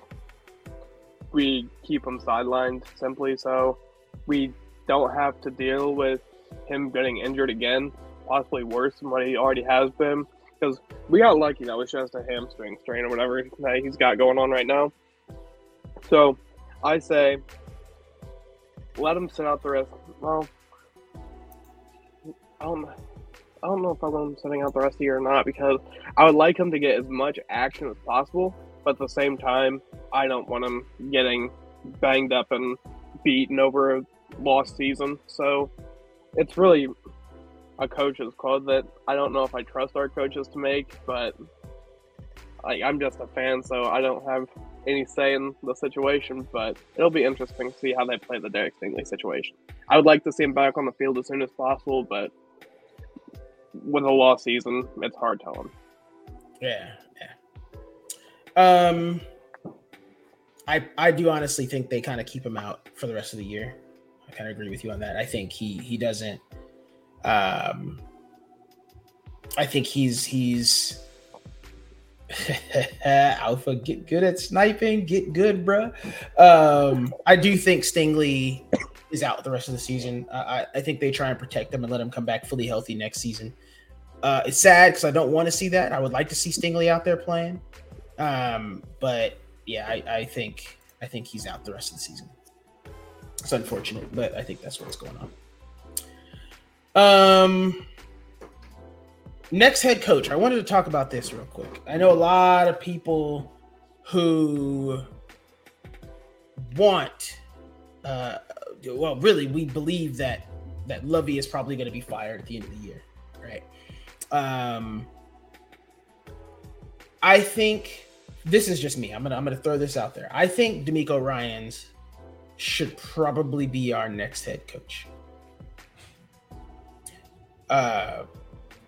we keep him sidelined simply so we don't have to deal with him getting injured again, possibly worse than what he already has been. Because we got lucky that was just a hamstring strain or whatever that he's got going on right now. So I say let him sit out the rest. Well, I don't, I don't know if I want him sitting out the rest of the year or not because I would like him to get as much action as possible but at the same time, I don't want him getting banged up and beaten over a lost season. So it's really a coach's call that I don't know if I trust our coaches to make, but like I'm just a fan, so I don't have any say in the situation. But it'll be interesting to see how they play the Derek Stingley situation. I would like to see him back on the field as soon as possible, but with a lost season, it's hard telling. Yeah, yeah. Um, I I do honestly think they kind of keep him out for the rest of the year. I kind of agree with you on that. I think he he doesn't. Um, I think he's he's *laughs* Alpha, get good at sniping. Get good, bro. Um, I do think Stingley is out the rest of the season. I, I think they try and protect him and let him come back fully healthy next season. Uh, it's sad because I don't want to see that. I would like to see Stingley out there playing. Um, but yeah, I, I think I think he's out the rest of the season. It's unfortunate, but I think that's what's going on. Um, next head coach. I wanted to talk about this real quick. I know a lot of people who want, uh, well, really, we believe that that Lovie is probably going to be fired at the end of the year? Um, I think this is just me. I'm gonna I'm gonna throw this out there. I think DeMeco Ryans should probably be our next head coach. Uh,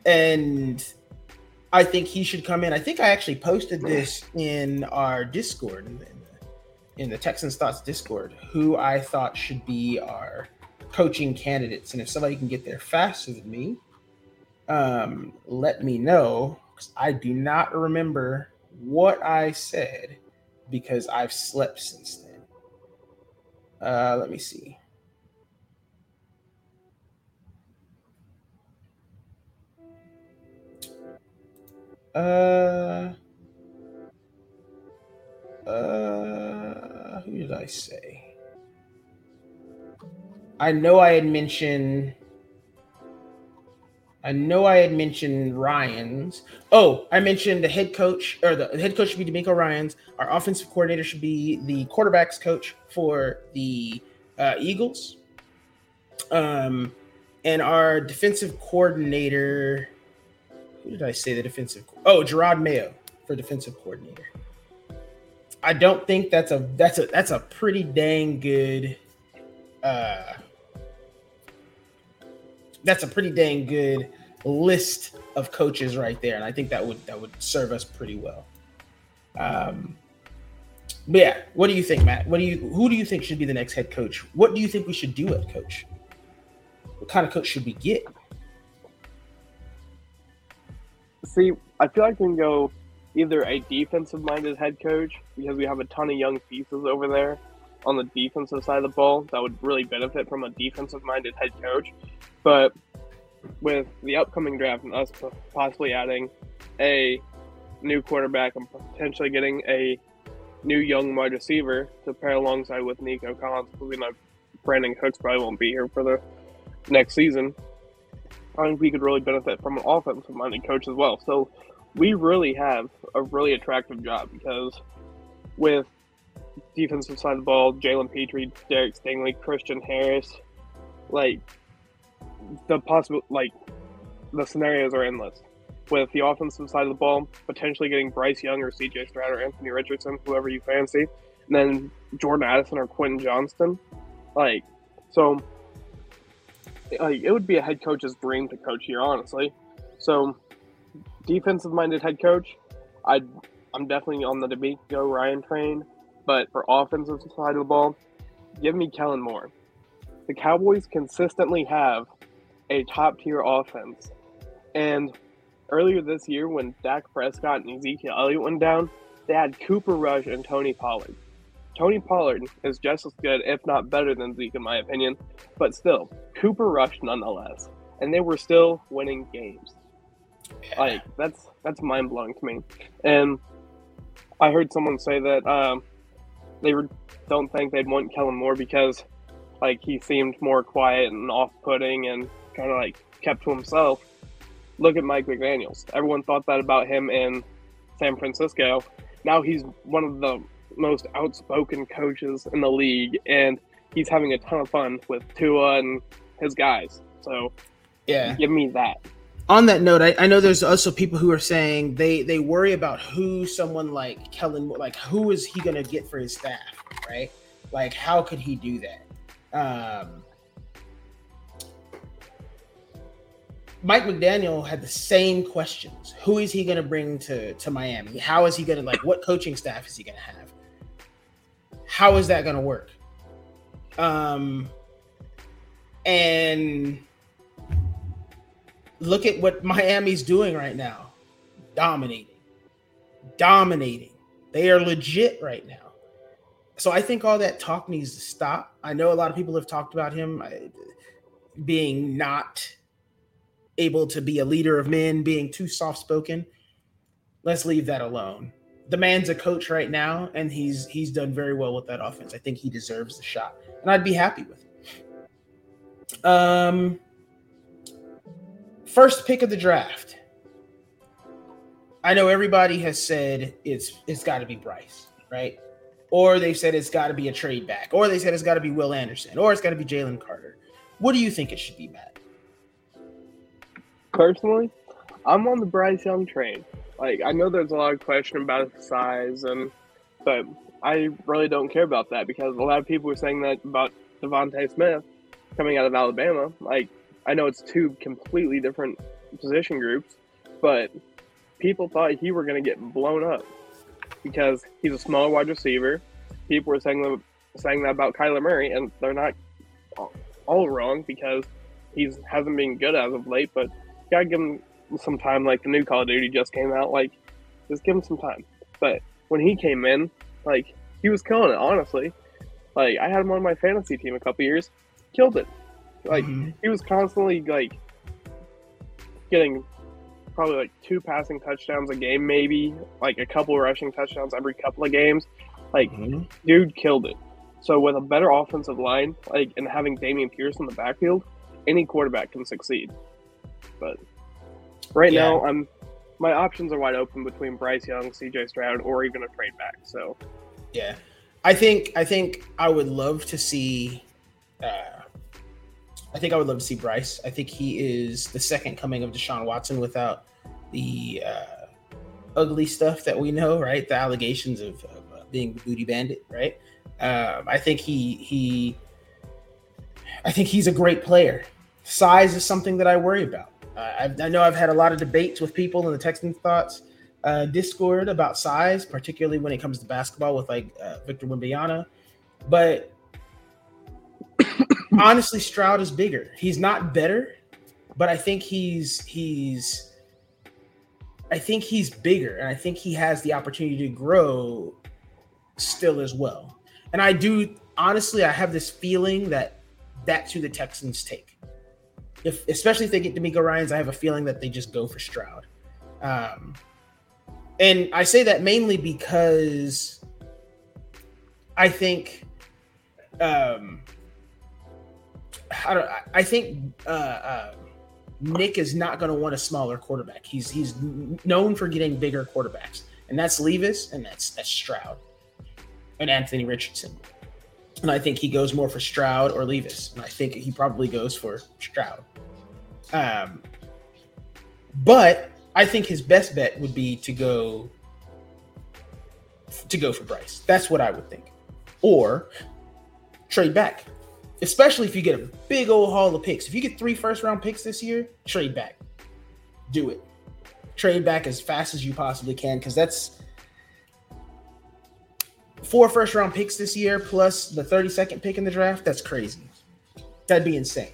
and I think he should come in. I think I actually posted this in our Discord, in the, in the Texans Thoughts Discord, who I thought should be our coaching candidates. And if somebody can get there faster than me, um, let me know because I do not remember what I said because I've slept since then. Uh, let me see. Uh, uh, who did I say? I know I had mentioned. I know I had mentioned Ryans. Oh, I mentioned the head coach, or the head coach should be DeMeco Ryans. Our offensive coordinator should be the quarterbacks coach for the uh, Eagles. Um, and our defensive coordinator who did I say the defensive? Oh, Jerod Mayo for defensive coordinator. I don't think that's a that's a that's a pretty dang good. Uh, that's a pretty dang good list of coaches right there, and I think that would that would serve us pretty well. Um, but yeah, what do you think, Matt? What do you who do you think should be the next head coach? What do you think we should do at coach? What kind of coach should we get? See, I feel like we can go either a defensive minded head coach because we have a ton of young pieces over there on the defensive side of the ball that would really benefit from a defensive minded head coach. But with the upcoming draft and us possibly adding a new quarterback and potentially getting a new young wide receiver to pair alongside with Nico Collins, because know Brandin Cooks probably won't be here for the next season. I think we could really benefit from an offensive minded coach as well. So we really have a really attractive job because with defensive side of the ball, Jalen Pitre, Derek Stingley, Christian Harris, like the possible like the scenarios are endless. With the offensive side of the ball, potentially getting Bryce Young or CJ Stroud or Anthony Richardson, whoever you fancy, and then Jordan Addison or Quentin Johnston. Like, so like it would be a head coach's dream to coach here, honestly. So, defensive minded head coach, I I'm definitely on the DeMeco Ryan train. But for offensive side of the ball, give me Kellen Moore. The Cowboys consistently have a top tier offense, and earlier this year when Dak Prescott and Ezekiel Elliott went down, they had Cooper Rush and Tony Pollard. Tony Pollard is just as good, if not better than Zeke, in my opinion. But still, Cooper Rush nonetheless, and they were still winning games. Like that's that's mind blowing to me. And I heard someone say that um, they don't think they'd want Kellen Moore because like he seemed more quiet and off putting and kind of like kept to himself. Look at Mike McDaniel's. Everyone thought that about him in San Francisco. Now he's one of the most outspoken coaches in the league, and he's having a ton of fun with Tua and his guys. So Yeah. Give me that. On that note, I, I know there's also people who are saying they they worry about who someone like Kellen, like who is he going to get for his staff, right? Like how could he do that? Um, Mike McDaniel had the same questions. Who is he going to bring to to Miami? How is he going to like what coaching staff is he going to have? How is that going to work? Um and look at what Miami's doing right now. Dominating. Dominating. They are legit right now. So I think all that talk needs to stop. I know a lot of people have talked about him uh, being not able to be a leader of men, being too soft spoken. Let's leave that alone. The man's a coach right now, and he's he's done very well with that offense. I think he deserves the shot, and I'd be happy with it. Um, first pick of the draft. I know everybody has said it's it's got to be Bryce, right? Or they said it's got to be a trade back, or they said it's got to be Will Anderson, or it's got to be Jalen Carter. What do you think it should be, Matt? Personally, I'm on the Bryce Young train. Like I know there's a lot of question about size, and but I really don't care about that because a lot of people were saying that about DeVonta Smith coming out of Alabama. Like I know it's two completely different position groups, but people thought he were going to get blown up because he's a small wide receiver. People were saying saying that about Kyler Murray, and they're not all wrong because he hasn't been good as of late. But gotta give him some time. Like the new Call of Duty just came out, like just give him some time. But when he came in, like he was killing it. Honestly, like I had him on my fantasy team a couple years, killed it. Like mm-hmm. he was constantly like getting probably like two passing touchdowns a game, maybe like a couple rushing touchdowns every couple of games. Like, mm-hmm. dude killed it. So with a better offensive line, like and having Dameon Pierce in the backfield, any quarterback can succeed. But right yeah. now, I'm my options are wide open between Bryce Young, C.J. Stroud, or even a trade back. So, yeah, I think I think I would love to see. Uh, I think I would love to see Bryce. I think he is the second coming of Deshaun Watson without the uh, ugly stuff that we know, right? The allegations of, of uh, being booty bandit, right? Um, I think he he. I think he's a great player. Size is something that I worry about. Uh, I, know I've had a lot of debates with people in the Texans thoughts uh, Discord about size, particularly when it comes to basketball with like uh, Victor Wembanyama. But honestly, Stroud is bigger. He's not better, but I think he's he's I think he's bigger and I think he has the opportunity to grow still as well. And I do honestly I have this feeling that that's who the Texans take. If especially if they get DeMeco Ryans, I have a feeling that they just go for Stroud. Um, and I say that mainly because I think um, I don't. I think uh, uh, Nick is not going to want a smaller quarterback. He's he's known for getting bigger quarterbacks, and that's Levis and that's that's Stroud and Anthony Richardson. And I think he goes more for Stroud or Levis, and I think he probably goes for Stroud. Um, but I think his best bet would be to go to go for Bryce. That's what I would think, or trade back especially if you get a big old haul of picks. If you get three first round picks this year, trade back. Do it. Trade back as fast as you possibly can because that's four first round picks this year plus the 32nd pick in the draft. That's crazy. That'd be insane.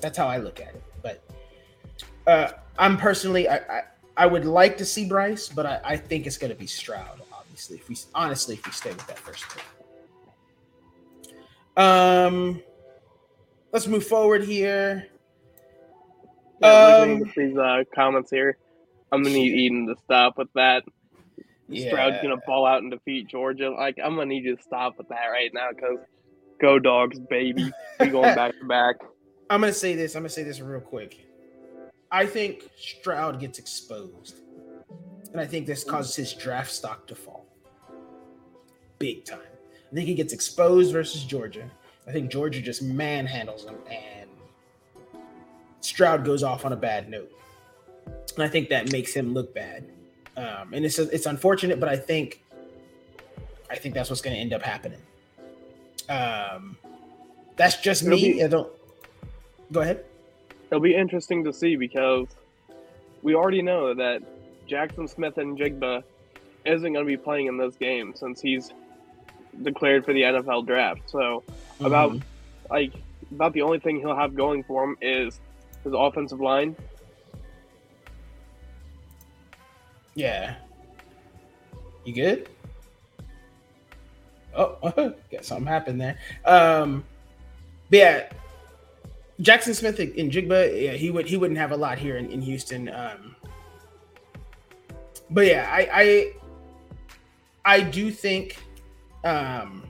That's how I look at it. But uh, I'm personally, I, I, I would like to see Bryce, but I, I think it's going to be Stroud. Obviously, if we honestly, if we stay with that first pick. Um, let's move forward here. Yeah, um, these uh, comments here. I'm gonna need Eden to stop with that. Yeah. Stroud's gonna fall out and defeat Georgia. Like I'm gonna need you to stop with that right now because go dogs, baby. We *laughs* going back to back. I'm gonna say this. I'm gonna say this real quick. I think Stroud gets exposed, and I think this causes his draft stock to fall big time. I think he gets exposed versus Georgia. I think Georgia just manhandles him, and Stroud goes off on a bad note, and I think that makes him look bad. Um, and it's it's unfortunate, but I think I think that's what's going to end up happening. Um, that's just It'll me. be- I don't. Go ahead. It'll be interesting to see because we already know that Jaxon Smith-Njigba isn't going to be playing in this game since he's declared for the NFL draft. So about Mhm. like about the only thing he'll have going for him is his offensive line. Yeah. You good? Oh, *laughs* got something happened there. Um, but yeah, Jaxon Smith-Njigba, yeah, he would he wouldn't have a lot here in, in Houston. Um, but yeah, I I I do think um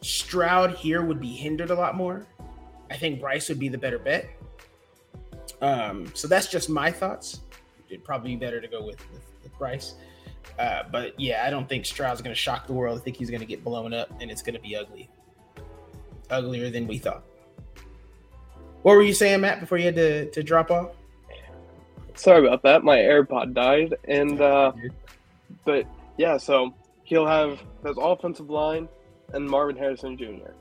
Stroud here would be hindered a lot more. I think Bryce would be the better bet. Um, so that's just my thoughts. It'd probably be better to go with with, with Bryce. Uh, but yeah, I don't think Stroud's going to shock the world. I think he's going to get blown up, and it's going to be ugly, uglier than we thought. What were you saying, Matt? Before you had to, to drop off? Sorry about that. My AirPod died, and uh, but yeah, so he'll have his offensive line and Marvin Harrison Jr.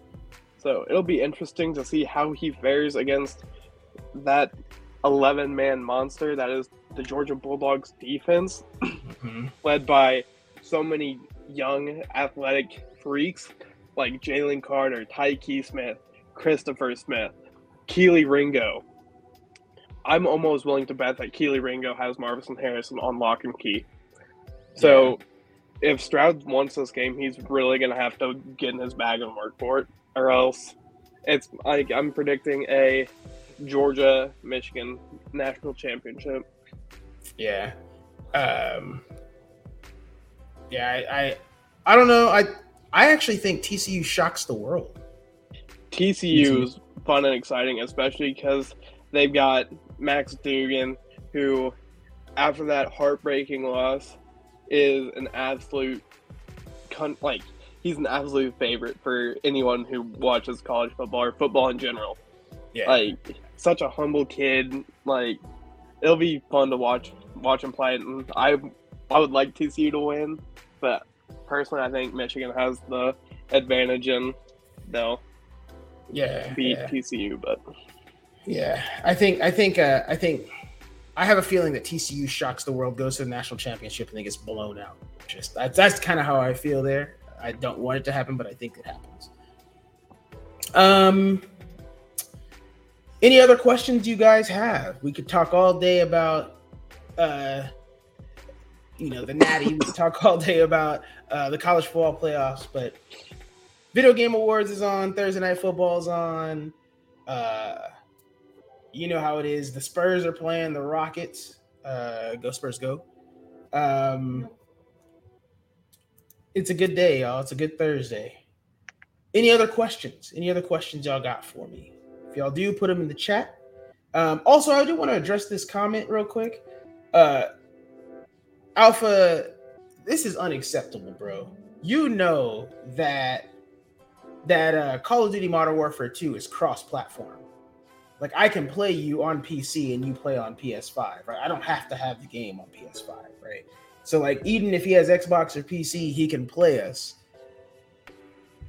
So it'll be interesting to see how he fares against that 11 man monster that is the Georgia Bulldogs defense, Mhm. *clears throat* led by so many young athletic freaks like Jalen Carter, Tykee Smith, Christopher Smith, Kelee Ringo. I'm almost willing to bet that Kelee Ringo has Marvin Harrison on lock and key. So if Stroud wants this game, he's really going to have to get in his bag and work for it, or else it's like I'm predicting a Georgia Michigan national championship. Yeah. Um, yeah, I, I I don't know. I I actually think TCU shocks the world. TCU is fun and exciting, especially because they've got Max Duggan, who, after that heartbreaking loss, is an absolute, con- like, he's an absolute favorite for anyone who watches college football or football in general. Yeah. Like, such a humble kid. Like, it'll be fun to watch watch him play. And I, I would like TCU to win, but personally, I think Michigan has the advantage and they'll yeah. beat yeah. TCU. But Yeah, I think I think uh, I think I have a feeling that TCU shocks the world, goes to the national championship, and then gets blown out. Just that's, that's kind of how I feel there. I don't want it to happen, but I think it happens. Um, any other questions you guys have? We could talk all day about, uh, you know, the Natty. we could talk *laughs* all day about uh, the college football playoffs, but Video Game Awards is on. Thursday Night Football is on. Uh, you know how it is. The Spurs are playing the Rockets. Uh, go Spurs, go. Um, it's a good day, y'all. It's a good Thursday. Any other questions? Any other questions y'all got for me? If y'all do, put them in the chat. Um, also, I do want to address this comment real quick. Uh, Alpha, this is unacceptable, bro. You know that that uh, Call of Duty Modern Warfare 2 is cross-platform. Like I can play you on PC and you play on PS5, right? I don't have to have the game on PS5, right? So like even if he has Xbox or PC, he can play us.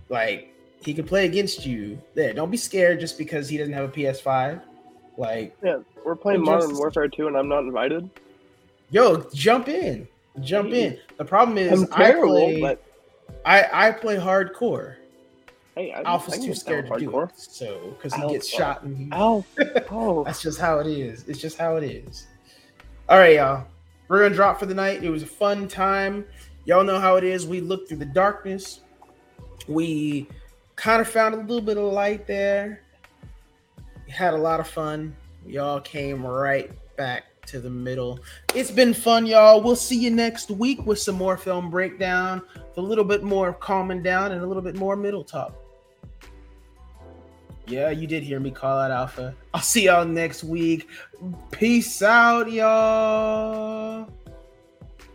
Like he can play against you. There, don't be scared just because he doesn't have a PS5. Like, yeah, we're playing. Modern Warfare 2 and I'm not invited. yo, jump in. Jump in. Mm-hmm. The problem is I'm I play but I, I play hardcore. Hey, I, Alpha's too scared to down do it. So because he Ow, gets shot and he Ow! *laughs* Oh, That's just how it is. It's just how it is. All right, y'all. We're gonna drop for the night. It was a fun time. Y'all know how it is. We looked through the darkness. We kind of found a little bit of light there. We had a lot of fun. We all came right back to the middle. It's been fun, y'all. We'll see you next week with some more film breakdown, with a little bit more calming down and a little bit more middle talk. Yeah, you did hear me call out Alpha. I'll see y'all next week. Peace out, y'all.